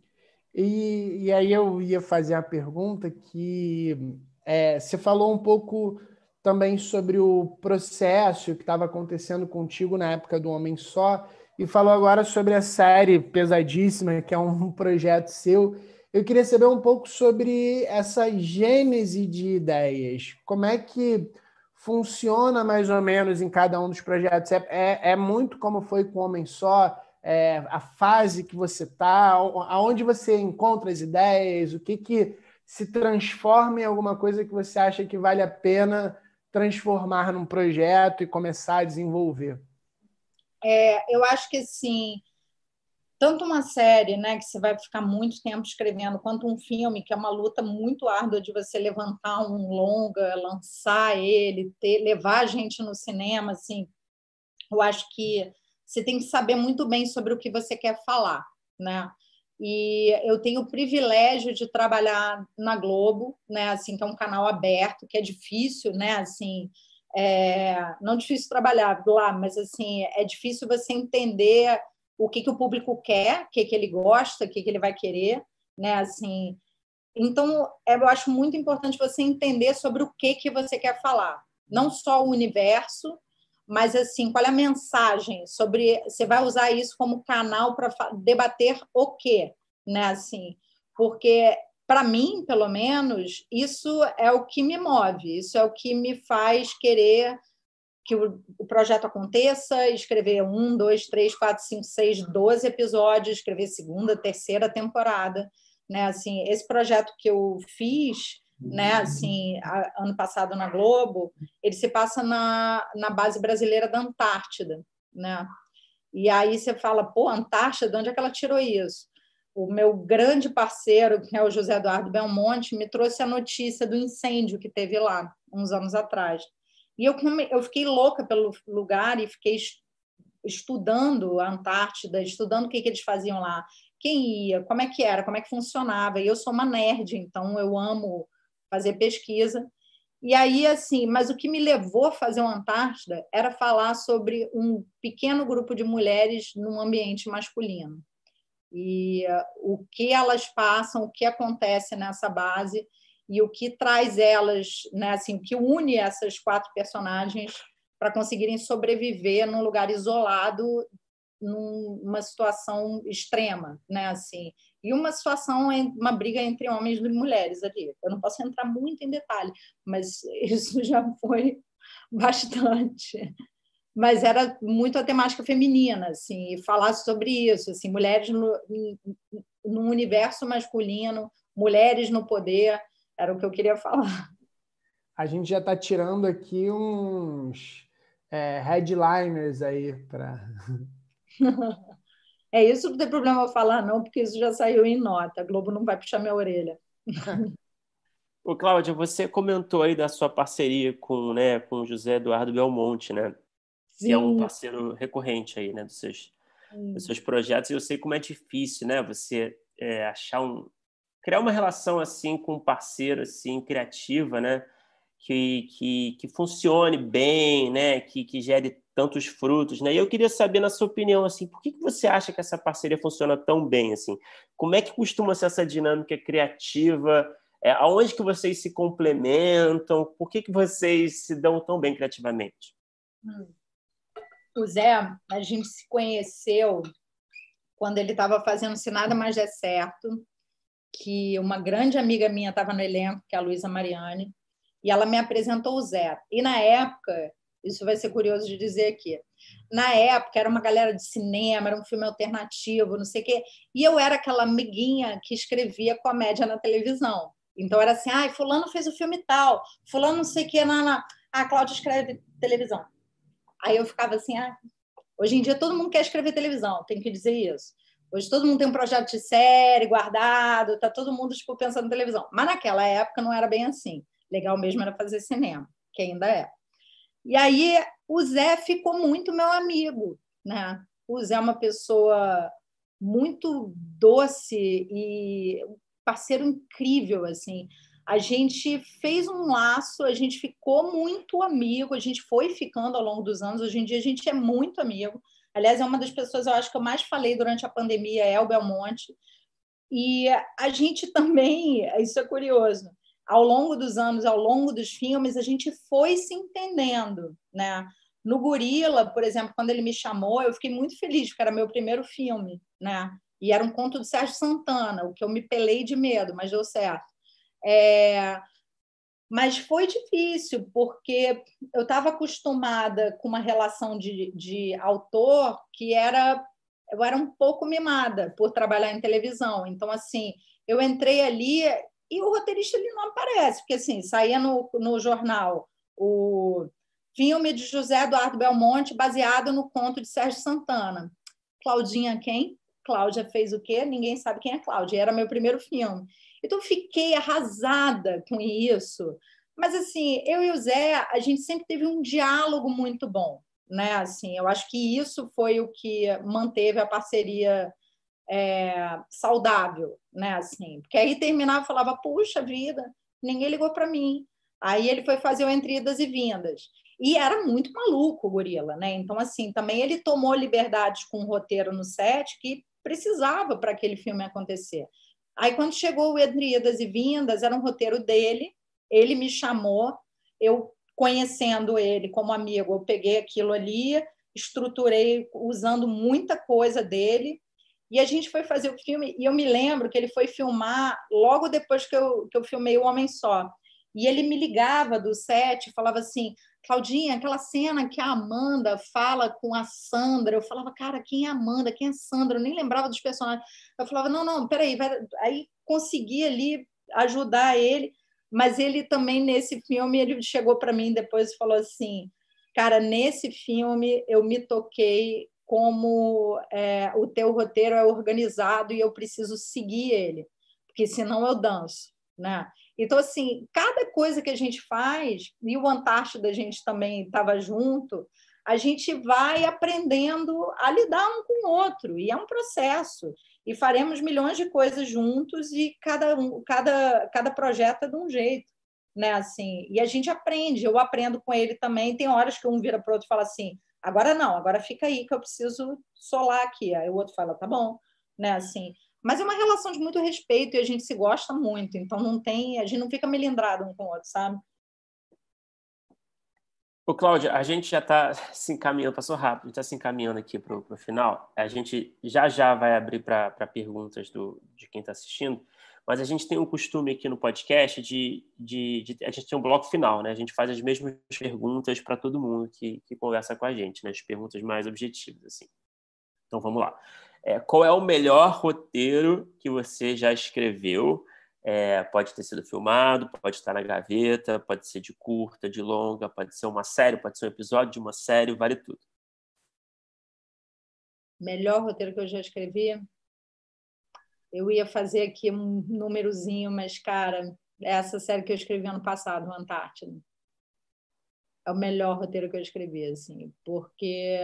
E, e aí eu ia fazer a pergunta que é, você falou um pouco também sobre o processo que estava acontecendo contigo na época do Homem Só, e falou agora sobre a série pesadíssima, que é um *laughs* projeto seu. Eu queria saber um pouco sobre essa gênese de ideias. Como é que funciona mais ou menos em cada um dos projetos? É, é, é muito como foi com o Homem Só? É, a fase que você está, aonde você encontra as ideias, o que, que se transforma em alguma coisa que você acha que vale a pena transformar num projeto e começar a desenvolver? É, eu acho que assim, tanto uma série, né, que você vai ficar muito tempo escrevendo, quanto um filme, que é uma luta muito árdua de você levantar um longa, lançar ele, ter, levar a gente no cinema, assim, eu acho que você tem que saber muito bem sobre o que você quer falar, né? E eu tenho o privilégio de trabalhar na Globo, né? Assim, que é um canal aberto, que é difícil, né? Assim, é, não difícil trabalhar lá, mas assim é difícil você entender o que, que o público quer, o que, que ele gosta, o que, que ele vai querer, né? Assim, então é, eu acho muito importante você entender sobre o que que você quer falar, não só o universo, mas assim qual é a mensagem sobre você vai usar isso como canal para debater o quê, né? Assim, porque para mim, pelo menos, isso é o que me move, isso é o que me faz querer que o, o projeto aconteça, escrever um, dois, três, quatro, cinco, seis, doze episódios, escrever segunda, terceira temporada, né? Assim, esse projeto que eu fiz, né? Assim, a, ano passado na Globo, ele se passa na, na base brasileira da Antártida, né? E aí você fala, pô, Antártida, de onde é que ela tirou isso? o meu grande parceiro, que é o José Eduardo Belmonte, me trouxe a notícia do incêndio que teve lá, uns anos atrás. E eu, eu fiquei louca pelo lugar e fiquei estudando a Antártida, estudando o que, que eles faziam lá, quem ia, como é que era, como é que funcionava. E eu sou uma nerd, então eu amo fazer pesquisa. E aí, assim, mas o que me levou a fazer o Antártida era falar sobre um pequeno grupo de mulheres num ambiente masculino e uh, o que elas passam, o que acontece nessa base e o que traz elas, né, assim, que une essas quatro personagens para conseguirem sobreviver num lugar isolado, numa situação extrema, né, assim, e uma situação, uma briga entre homens e mulheres ali. Eu não posso entrar muito em detalhe, mas *laughs* isso já foi bastante mas era muito a temática feminina, assim, e falar sobre isso, assim, mulheres no, no universo masculino, mulheres no poder, era o que eu queria falar. A gente já está tirando aqui uns é, headliners aí para. *laughs* é isso, não tem problema eu falar, não, porque isso já saiu em nota. A Globo não vai puxar minha orelha. *laughs* Ô, Cláudia, você comentou aí da sua parceria com, né, com o José Eduardo Belmonte, né? Sim. que é um parceiro recorrente aí, né, dos seus, dos seus projetos. E eu sei como é difícil, né, você é, achar um criar uma relação assim com um parceiro assim criativa, né, que, que, que funcione bem, né, que, que gere tantos frutos, né? E eu queria saber na sua opinião assim, por que, que você acha que essa parceria funciona tão bem assim? Como é que costuma ser essa dinâmica criativa? É, aonde que vocês se complementam? Por que, que vocês se dão tão bem criativamente? Hum o Zé, a gente se conheceu quando ele estava fazendo Se Nada Mais Der Certo, que uma grande amiga minha estava no elenco, que é a Luísa Mariani, e ela me apresentou o Zé. E na época Isso vai ser curioso de dizer aqui. Na época, era uma galera de cinema, era um filme alternativo, não sei o quê. E eu era aquela amiguinha que escrevia comédia na televisão. Então, era assim, ah, fulano fez o filme tal, fulano não sei o quê, na, na... a Cláudia escreve televisão. Aí eu ficava assim, ah, hoje em dia todo mundo quer escrever televisão, tem que dizer isso. Hoje todo mundo tem um projeto de série guardado, tá todo mundo tipo, pensando em televisão. Mas naquela época não era bem assim. Legal mesmo era fazer cinema, que ainda é. E aí o Zé ficou muito meu amigo, né? O Zé é uma pessoa muito doce e um parceiro incrível, assim. A gente fez um laço, a gente ficou muito amigo, a gente foi ficando ao longo dos anos. Hoje em dia a gente é muito amigo. Aliás, é uma das pessoas eu acho que eu mais falei durante a pandemia é o Belmonte. E a gente *laughs* também, isso é curioso, ao longo dos anos, ao longo dos filmes, a gente foi se entendendo, né? No Gorila, por exemplo, quando ele me chamou, eu fiquei muito feliz, porque era meu primeiro filme, né? E era um conto do Sérgio Santana, o que eu me pelei de medo, mas deu certo. É... Mas foi difícil, porque eu estava acostumada com uma relação de, de autor que era eu era um pouco mimada por trabalhar em televisão. Então, assim, eu entrei ali e o roteirista ele não aparece, porque assim, saía no, no jornal o filme de José Eduardo Belmonte baseado no conto de Sérgio Santana. Claudinha quem? Cláudia fez o quê? Ninguém sabe quem é Cláudia. Era meu primeiro filme. Então fiquei arrasada com isso. Mas assim, eu e o Zé, a gente sempre teve um diálogo muito bom, né? Assim, eu acho que isso foi o que manteve a parceria é, saudável, né? Assim, porque aí terminava e falava, puxa vida, ninguém ligou para mim. Aí ele foi fazer o entre e vindas. E era muito maluco o gorila, né? Então, assim, também ele tomou liberdades com o roteiro no set que precisava para aquele filme acontecer. Aí, quando chegou o Entre Idas e Vindas, era um roteiro dele, ele me chamou, eu conhecendo ele como amigo, eu peguei aquilo ali, estruturei usando muita coisa dele, e a gente foi fazer o filme, e eu me lembro que ele foi filmar logo depois que eu, que eu filmei O Homem Só. E ele me ligava do set, falava assim: Claudinha, aquela cena que a Amanda fala com a Sandra. Eu falava, cara, quem é Amanda? Quem é Sandra? Eu nem lembrava dos personagens. Eu falava, não, não, peraí. Vai... Aí consegui ali ajudar ele, mas ele também, nesse filme, ele chegou para mim depois e falou assim: cara, nesse filme eu me toquei como é, o teu roteiro é organizado e eu preciso seguir ele, porque senão eu danço, né? Então, assim, cada coisa que a gente faz, e o Antártida a gente também estava junto, a gente vai aprendendo a lidar um com o outro, e é um processo. E faremos milhões de coisas juntos, e cada, um, cada, cada projeto é de um jeito. Né, assim, e a gente aprende, eu aprendo com ele também. Tem horas que um vira para o outro e fala assim: Agora não, agora fica aí que eu preciso solar aqui. Aí o outro fala, tá bom, né? Assim, mas é uma relação de muito respeito e a gente se gosta muito, então não tem, a gente não fica melindrado um com o outro, sabe? Ô, Cláudia, a gente já está se encaminhando, passou rápido, está se encaminhando aqui para o final. A gente já já vai abrir para perguntas do, de quem está assistindo. Mas a gente tem um costume aqui no podcast de, de, de, a gente tem um bloco final, né? A gente faz as mesmas perguntas para todo mundo que, que conversa com a gente, né? As perguntas mais objetivas, assim. Então vamos lá. É, qual é o melhor roteiro que você já escreveu? É, pode ter sido filmado, pode estar na gaveta, pode ser de curta, de longa, pode ser uma série, pode ser um episódio de uma série, vale tudo. Melhor roteiro que eu já escrevi? Eu ia fazer aqui um númerozinho, mas, cara, essa série que eu escrevi ano passado, Antártida. É o melhor roteiro que eu escrevi, assim, porque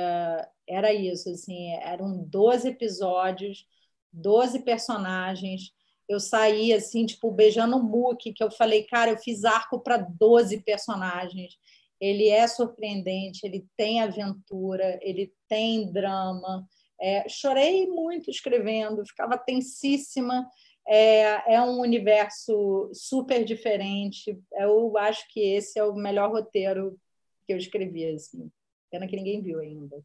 era isso, assim, eram 12 episódios, 12 personagens. Eu saí, assim, tipo, beijando o muque, que eu falei, cara, eu fiz arco para 12 personagens. Ele é surpreendente, ele tem aventura, ele tem drama, é, chorei muito escrevendo, ficava tensíssima. É, é, um universo super diferente. Eu acho que esse é o melhor roteiro que eu escrevi. Assim. Pena que ninguém viu ainda.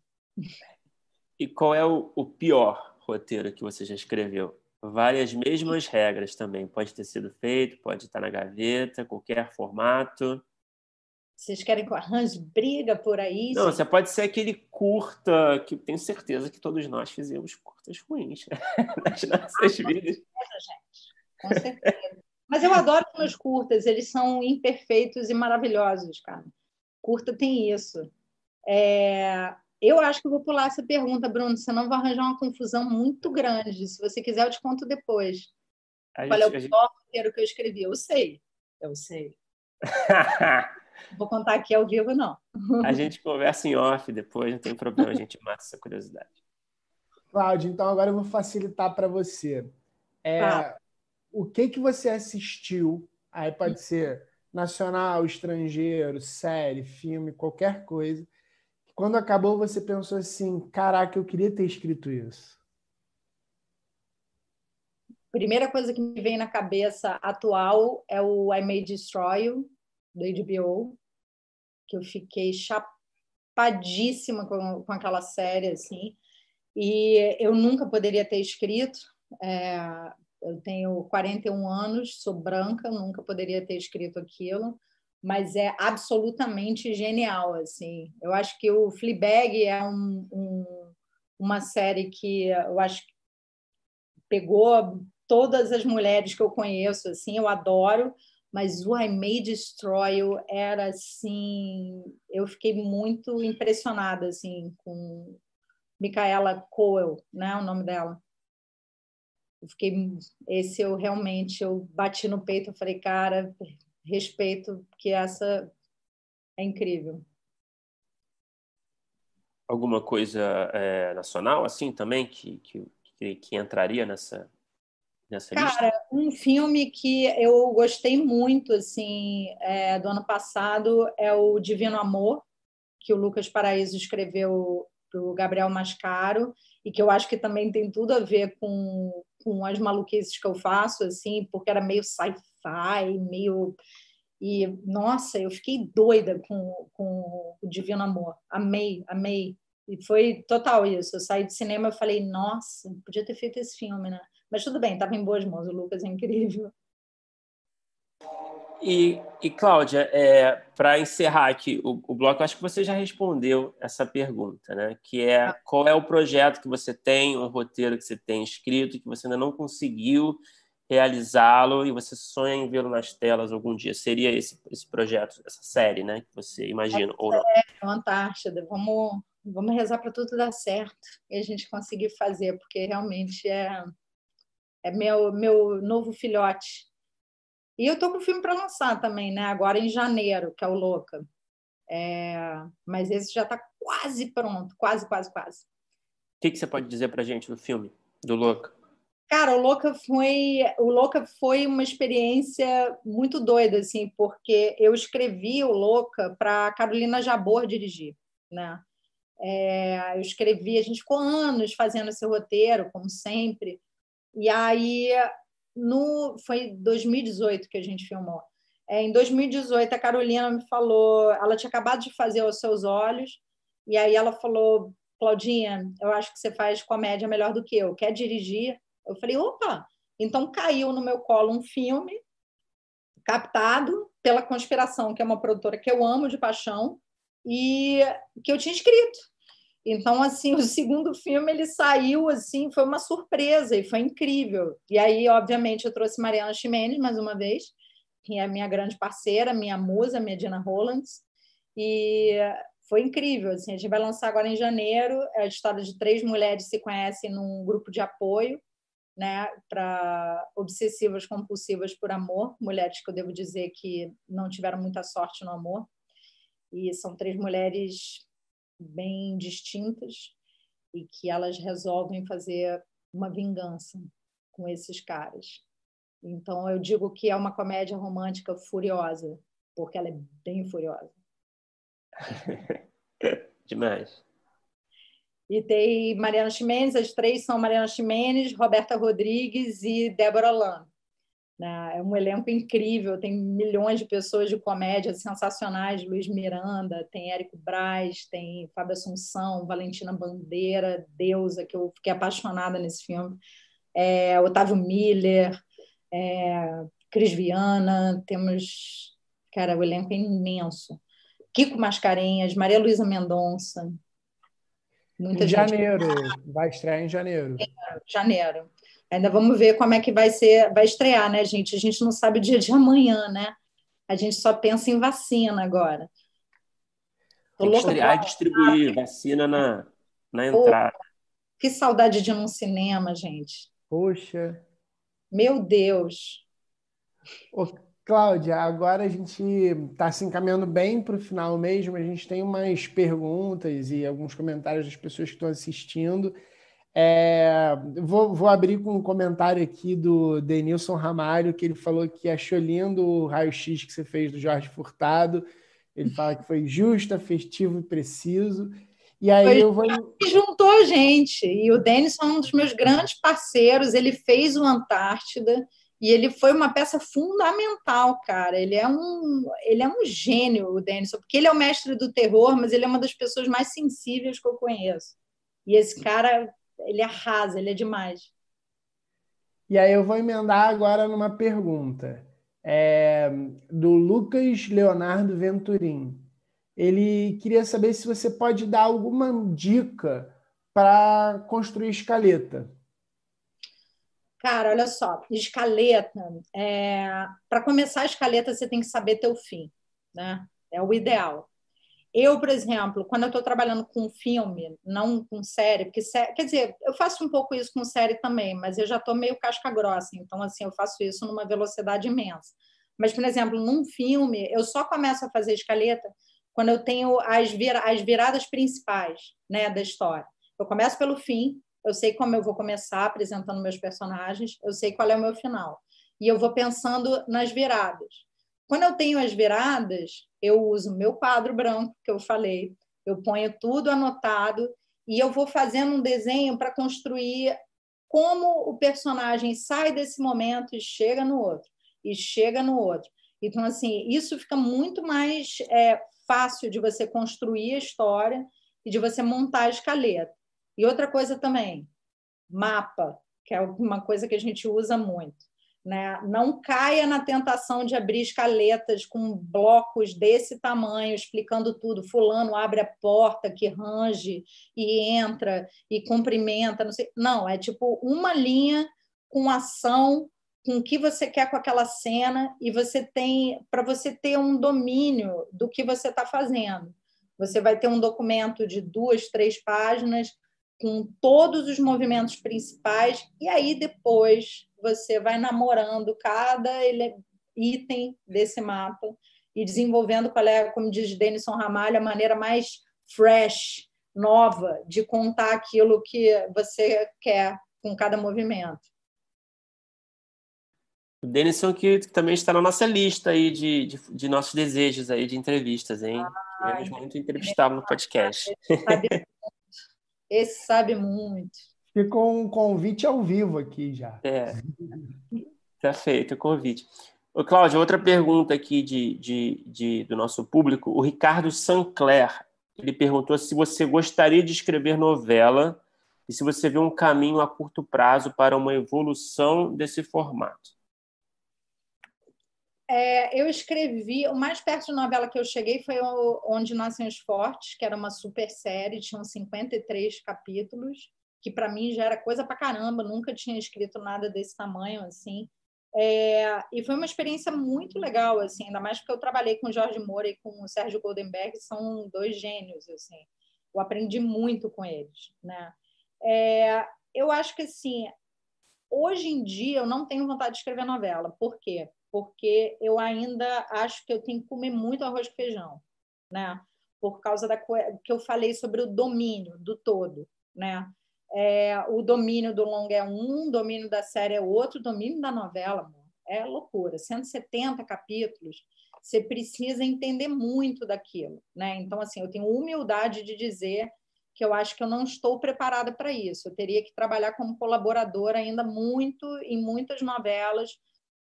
E qual é o, o pior roteiro que você já escreveu? Várias mesmas regras também. Pode ter sido feito, pode estar na gaveta, qualquer formato. Vocês querem que eu arranje briga por aí? Não, você pode ser aquele curta, que tenho certeza que todos nós fizemos curtas ruins *laughs* nas nossas ah, vidas. Com certeza, gente. Com certeza. Mas eu adoro os meus curtas, eles são imperfeitos e maravilhosos, cara. Curta tem isso. É... Eu acho que eu vou pular essa pergunta, Bruno, senão vai arranjar uma confusão muito grande. Se você quiser, eu te conto depois. A Qual gente, é o pior roteiro que eu escrevi? Eu sei. Eu sei. *laughs* vou contar aqui ao vivo, não. a gente conversa em off depois, não tem problema, a gente mata essa curiosidade. Cláudia, então agora eu vou facilitar para você. É, ah. O que, que você assistiu? Aí pode ser nacional, estrangeiro, série, filme, qualquer coisa quando acabou, você pensou assim: caraca, eu queria ter escrito isso? Primeira coisa que me vem na cabeça atual é o I May Destroy You, do HBO, que eu fiquei chapadíssima com, com aquela série, assim. E eu nunca poderia ter escrito. É, eu tenho 41 anos, sou branca, nunca poderia ter escrito aquilo mas é absolutamente genial, assim. Eu acho que o Fleabag é um, um, uma série que eu acho que pegou todas as mulheres que eu conheço, assim, eu adoro, mas o I May Destroy You era, assim, eu fiquei muito impressionada, assim, com Micaela Coel, né, o nome dela. Eu fiquei, esse eu realmente, eu bati no peito, eu falei, cara, respeito, que essa é incrível. Alguma coisa é, nacional, assim, também, que, que, que entraria nessa, nessa Cara, lista? Um filme que eu gostei muito, assim, é, do ano passado é o Divino Amor, que o Lucas Paraíso escreveu para o Gabriel Mascaro, e que eu acho que também tem tudo a ver com, com as maluquices que eu faço, assim, porque era meio sci-fi, meio e, nossa, eu fiquei doida com, com o Divino Amor. Amei, amei. E foi total isso. Eu saí do cinema e falei, nossa, podia ter feito esse filme, né? Mas tudo bem, estava em boas mãos. O Lucas é incrível. E, e Cláudia, é, para encerrar aqui o, o bloco, acho que você já respondeu essa pergunta, né? Que é ah. qual é o projeto que você tem, um roteiro que você tem escrito que você ainda não conseguiu realizá-lo e você sonha em vê-lo nas telas algum dia? Seria esse, esse projeto, essa série, né? Que você imagina ou não? É, Antártida. Vamos, vamos rezar para tudo dar certo e a gente conseguir fazer, porque realmente é, é meu, meu novo filhote. E eu tô com o filme para lançar também, né? Agora em janeiro, que é o Louca. É, mas esse já está quase pronto, quase, quase, quase. O que, que você pode dizer para gente do filme, do Louca? Cara, o Louca foi, o Louca foi uma experiência muito doida, assim, porque eu escrevi o Louca para Carolina Jabor dirigir, né? É, eu escrevi, a gente ficou anos fazendo esse roteiro, como sempre, e aí no foi 2018 que a gente filmou. É, em 2018 a Carolina me falou, ela tinha acabado de fazer os seus olhos, e aí ela falou, Claudinha, eu acho que você faz comédia melhor do que eu. Quer dirigir? Eu falei, opa! Então caiu no meu colo um filme captado pela Conspiração, que é uma produtora que eu amo de paixão e que eu tinha escrito. Então, assim, *laughs* o segundo filme ele saiu assim, foi uma surpresa e foi incrível. E aí, obviamente, eu trouxe Mariana Ximenes mais uma vez, que é a minha grande parceira, minha musa, minha Dina Rolands, e foi incrível. Assim, a gente vai lançar agora em janeiro. É a história de três mulheres se conhecem num grupo de apoio né, para obsessivas compulsivas por amor, mulheres que eu devo dizer que não tiveram muita sorte no amor. E são três mulheres bem distintas e que elas resolvem fazer uma vingança com esses caras. Então eu digo que é uma comédia romântica furiosa, porque ela é bem furiosa. *laughs* Demais. E tem Mariana Ximenes, as três são Mariana Ximenes, Roberta Rodrigues e Débora Lan. Né? É um elenco incrível, tem milhões de pessoas de comédia sensacionais, Luiz Miranda, tem Érico Braz, tem Fábio Assunção, Valentina Bandeira, Deusa, que eu fiquei apaixonada nesse filme, é, Otávio Miller, é, Cris Viana, temos... Cara, o elenco é imenso. Kiko Mascarenhas, Maria Luísa Mendonça. Muita em gente. janeiro, vai estrear em janeiro. Janeiro. Ainda vamos ver como é que vai ser, vai estrear, né, gente? A gente não sabe o dia de amanhã, né? A gente só pensa em vacina agora. Tem que estrear e distribuir vacina na, na entrada. Pô, que saudade de ir num cinema, gente. Poxa. Meu Deus. Ô, Cláudia, agora a gente está se encaminhando bem para o final mesmo. A gente tem umas perguntas e alguns comentários das pessoas que estão assistindo. É, vou, vou, abrir com um comentário aqui do Denilson Ramalho, que ele falou que achou lindo o raio-x que você fez do Jorge Furtado. Ele fala que foi justo, afetivo e preciso. E aí foi, eu vou. Juntou a gente. E o Denis é um dos meus grandes parceiros. Ele fez o Antártida e ele foi uma peça fundamental, cara. Ele é um, ele é um gênio, o Denison, porque ele é o mestre do terror, mas ele é uma das pessoas mais sensíveis que eu conheço. E esse cara, ele arrasa, ele é demais. E aí eu vou emendar agora numa pergunta é, do Lucas Leonardo Venturim. Ele queria saber se você pode dar alguma dica para construir escaleta. Cara, olha só, escaleta. É... Para começar a escaleta, você tem que saber teu fim, né? É o ideal. Eu, por exemplo, quando eu estou trabalhando com filme, não com série, porque quer dizer, eu faço um pouco isso com série também, mas eu já estou meio casca grossa, então assim eu faço isso numa velocidade imensa. Mas, por exemplo, num filme, eu só começo a fazer escaleta quando eu tenho as, as viradas principais, né, da história. Eu começo pelo fim, eu sei como eu vou começar apresentando meus personagens, eu sei qual é o meu final. E eu vou pensando nas viradas. Quando eu tenho as viradas, eu uso meu quadro branco, que eu falei, eu ponho tudo anotado e eu vou fazendo um desenho para construir como o personagem sai desse momento e chega no outro, e chega no outro. Então, assim, isso fica muito mais é, fácil de você construir a história e de você montar a escaleta. E outra coisa também, mapa, que é uma coisa que a gente usa muito. Né? Não caia na tentação de abrir escaletas com blocos desse tamanho, explicando tudo. Fulano abre a porta que range e entra e cumprimenta. Não, sei. não é tipo uma linha com ação, com o que você quer com aquela cena, e você tem para você ter um domínio do que você está fazendo. Você vai ter um documento de duas, três páginas com todos os movimentos principais, e aí depois você vai namorando cada item desse mapa e desenvolvendo qual é, como diz Denison Ramalho, a maneira mais fresh, nova de contar aquilo que você quer com cada movimento. O Denison que também está na nossa lista aí de, de, de nossos desejos aí de entrevistas, hein? Ah, Queremos muito entrevistá-lo no podcast. Esse sabe muito. Ficou um convite ao vivo aqui já. É. Tá feito o convite. Ô, Cláudia, outra pergunta aqui de, de, de, do nosso público. O Ricardo Sancler, ele perguntou se você gostaria de escrever novela e se você vê um caminho a curto prazo para uma evolução desse formato. É, eu escrevi, o mais perto de novela que eu cheguei foi o Onde Nascem os Fortes, que era uma super série, tinham 53 capítulos, que para mim já era coisa para caramba, nunca tinha escrito nada desse tamanho assim. É, e foi uma experiência muito legal, assim, ainda mais porque eu trabalhei com o Jorge Moura e com o Sérgio Goldenberg, são dois gênios, assim. Eu aprendi muito com eles, né? É, eu acho que assim, hoje em dia eu não tenho vontade de escrever novela. Por quê? porque eu ainda acho que eu tenho que comer muito arroz com feijão, né? Por causa da que eu falei sobre o domínio do todo, né? É, o domínio do longa é um, o domínio da série é outro, o domínio da novela, amor, é loucura. 170 capítulos, você precisa entender muito daquilo, né? Então, assim, eu tenho humildade de dizer que eu acho que eu não estou preparada para isso. Eu teria que trabalhar como colaboradora ainda muito em muitas novelas,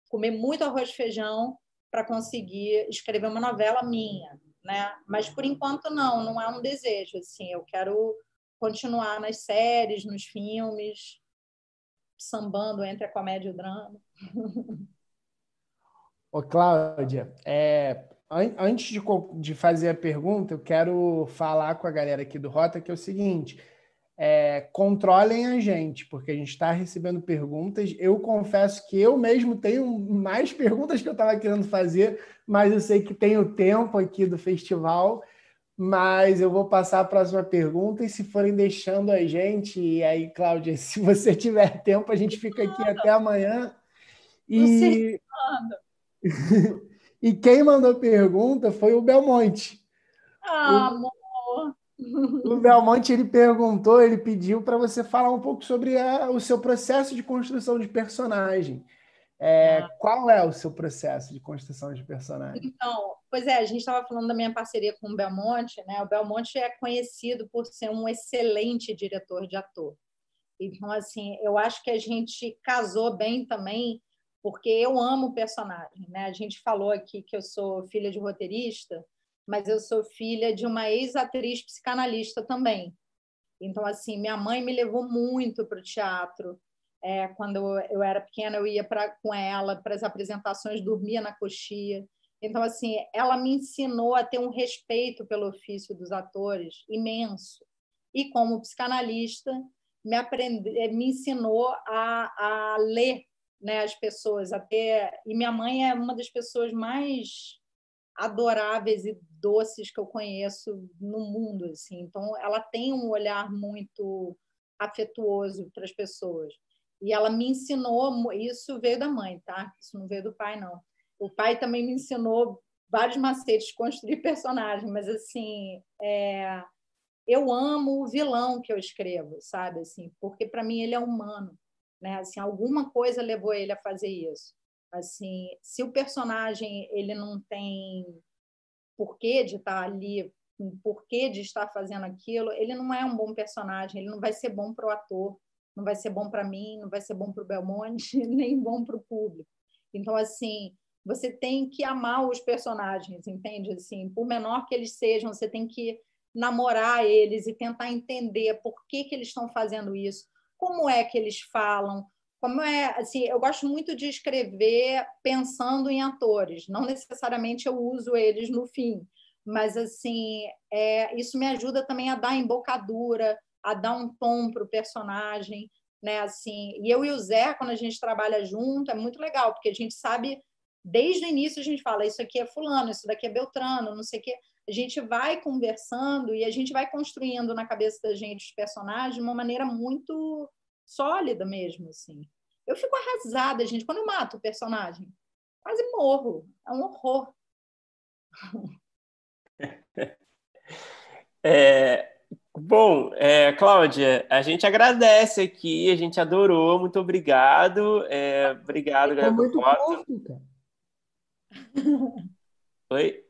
comer muito arroz e feijão para conseguir escrever uma novela minha, né? Mas por enquanto não, não é um desejo assim. Eu quero continuar nas séries, nos filmes, sambando entre a comédia e o drama. Ô, Cláudia, é, antes de, de fazer a pergunta, eu quero falar com a galera aqui do Rota que é o seguinte: é, controlem a gente, porque a gente está recebendo perguntas. Eu confesso que eu mesmo tenho mais perguntas que eu estava querendo fazer, mas eu sei que tem o tempo aqui do festival. Mas eu vou passar a próxima pergunta e se forem deixando a gente, e aí, Cláudia, *laughs* se você tiver tempo, a gente fica aqui até amanhã. E... *laughs* e quem mandou pergunta foi o Belmonte. Ah, o... amor! *laughs* O Belmonte ele perguntou, ele pediu para você falar um pouco sobre a, o seu processo de construção de personagem. É, ah. Qual é o seu processo de construção de personagem? Então, pois é, a gente estava falando da minha parceria com o Belmonte, né? O Belmonte é conhecido por ser um excelente diretor de ator. Então, assim, eu acho que a gente casou bem também, porque eu amo personagem, né? A gente falou aqui que eu sou filha de roteirista, mas eu sou filha de uma ex-atriz psicanalista também. Então, assim, minha mãe me levou muito para o teatro. É, quando eu era pequena, eu ia pra, com ela para as apresentações, dormia na coxia. Então, assim, ela me ensinou a ter um respeito pelo ofício dos atores imenso. E como psicanalista, me, aprende, me ensinou a, a ler né, as pessoas, a ter... E minha mãe é uma das pessoas mais adoráveis e doces que eu conheço no mundo, assim. Então, ela tem um olhar muito afetuoso para as pessoas. E ela me ensinou, isso veio da mãe, tá? Isso não veio do pai, não. O pai também me ensinou vários macetes de construir *laughs* personagem, mas assim, é... eu amo o vilão que eu escrevo, sabe? Assim, porque para mim ele é humano, né? Assim, alguma coisa levou ele a fazer isso. Assim, se o personagem ele não tem porquê de estar ali, um porquê de estar fazendo aquilo, ele não é um bom personagem, ele não vai ser bom para o ator, não vai ser bom para mim, não vai ser bom para o Belmonte, *laughs* nem bom para o público. Então, assim, você tem que amar os personagens, entende? Assim, por menor que eles sejam, você tem que namorar eles e tentar entender por que, que eles estão fazendo isso, como é que eles falam, como é assim eu gosto muito de escrever pensando em atores não necessariamente eu uso eles no fim mas assim é, isso me ajuda também a dar embocadura a dar um tom para o personagem né assim e eu e o Zé quando a gente trabalha junto é muito legal porque a gente sabe desde o início a gente fala isso aqui é fulano isso daqui é Beltrano não sei o que a gente vai conversando e a gente vai construindo na cabeça da gente os personagens de uma maneira muito sólida mesmo, assim. Eu fico arrasada, gente, quando eu mato o personagem. Quase morro. É um horror. *laughs* É, bom, é, Cláudia, a gente agradece aqui, a gente adorou, muito obrigado. É, obrigado, galera. Foi muito curto, cara. Oi?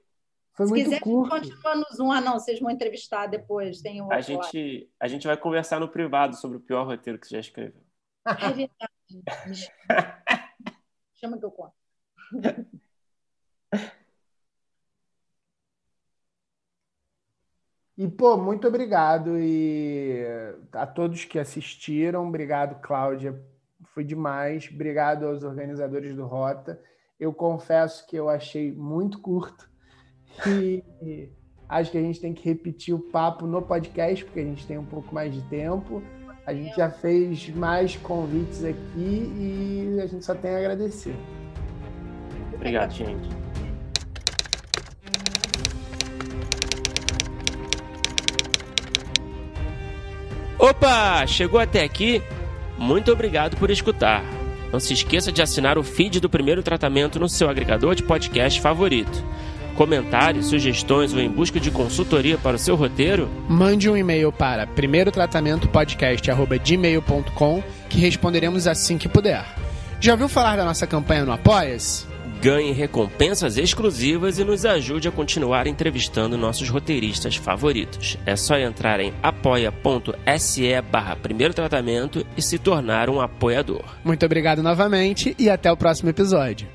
Foi Se quiser, curto. continua no Zoom. Ah, não, vocês vão entrevistar depois. Tem um a, gente, a gente vai conversar no privado sobre o pior roteiro que você já escreveu. É verdade. *laughs* Chama que eu conto. *laughs* E, pô, muito obrigado e a todos que assistiram. Obrigado, Cláudia. Foi demais. Obrigado aos organizadores do Rota. Eu confesso que eu achei muito curto *laughs* e acho que a gente tem que repetir o papo no podcast, porque a gente tem um pouco mais de tempo. A gente já fez mais convites aqui e a gente só tem a agradecer. Obrigado, gente. Opa! Chegou até aqui? Muito obrigado por escutar. Não se esqueça de assinar o feed do primeiro tratamento no seu agregador de podcast favorito comentários, sugestões ou em busca de consultoria para o seu roteiro? Mande um e-mail para primeirotratamentopodcast.gmail.com que responderemos assim que puder. Já ouviu falar da nossa campanha no Apoia-se? Ganhe recompensas exclusivas e nos ajude a continuar entrevistando nossos roteiristas favoritos. É só entrar em apoia.se barra primeiro tratamento e se tornar um apoiador. Muito obrigado novamente e até o próximo episódio.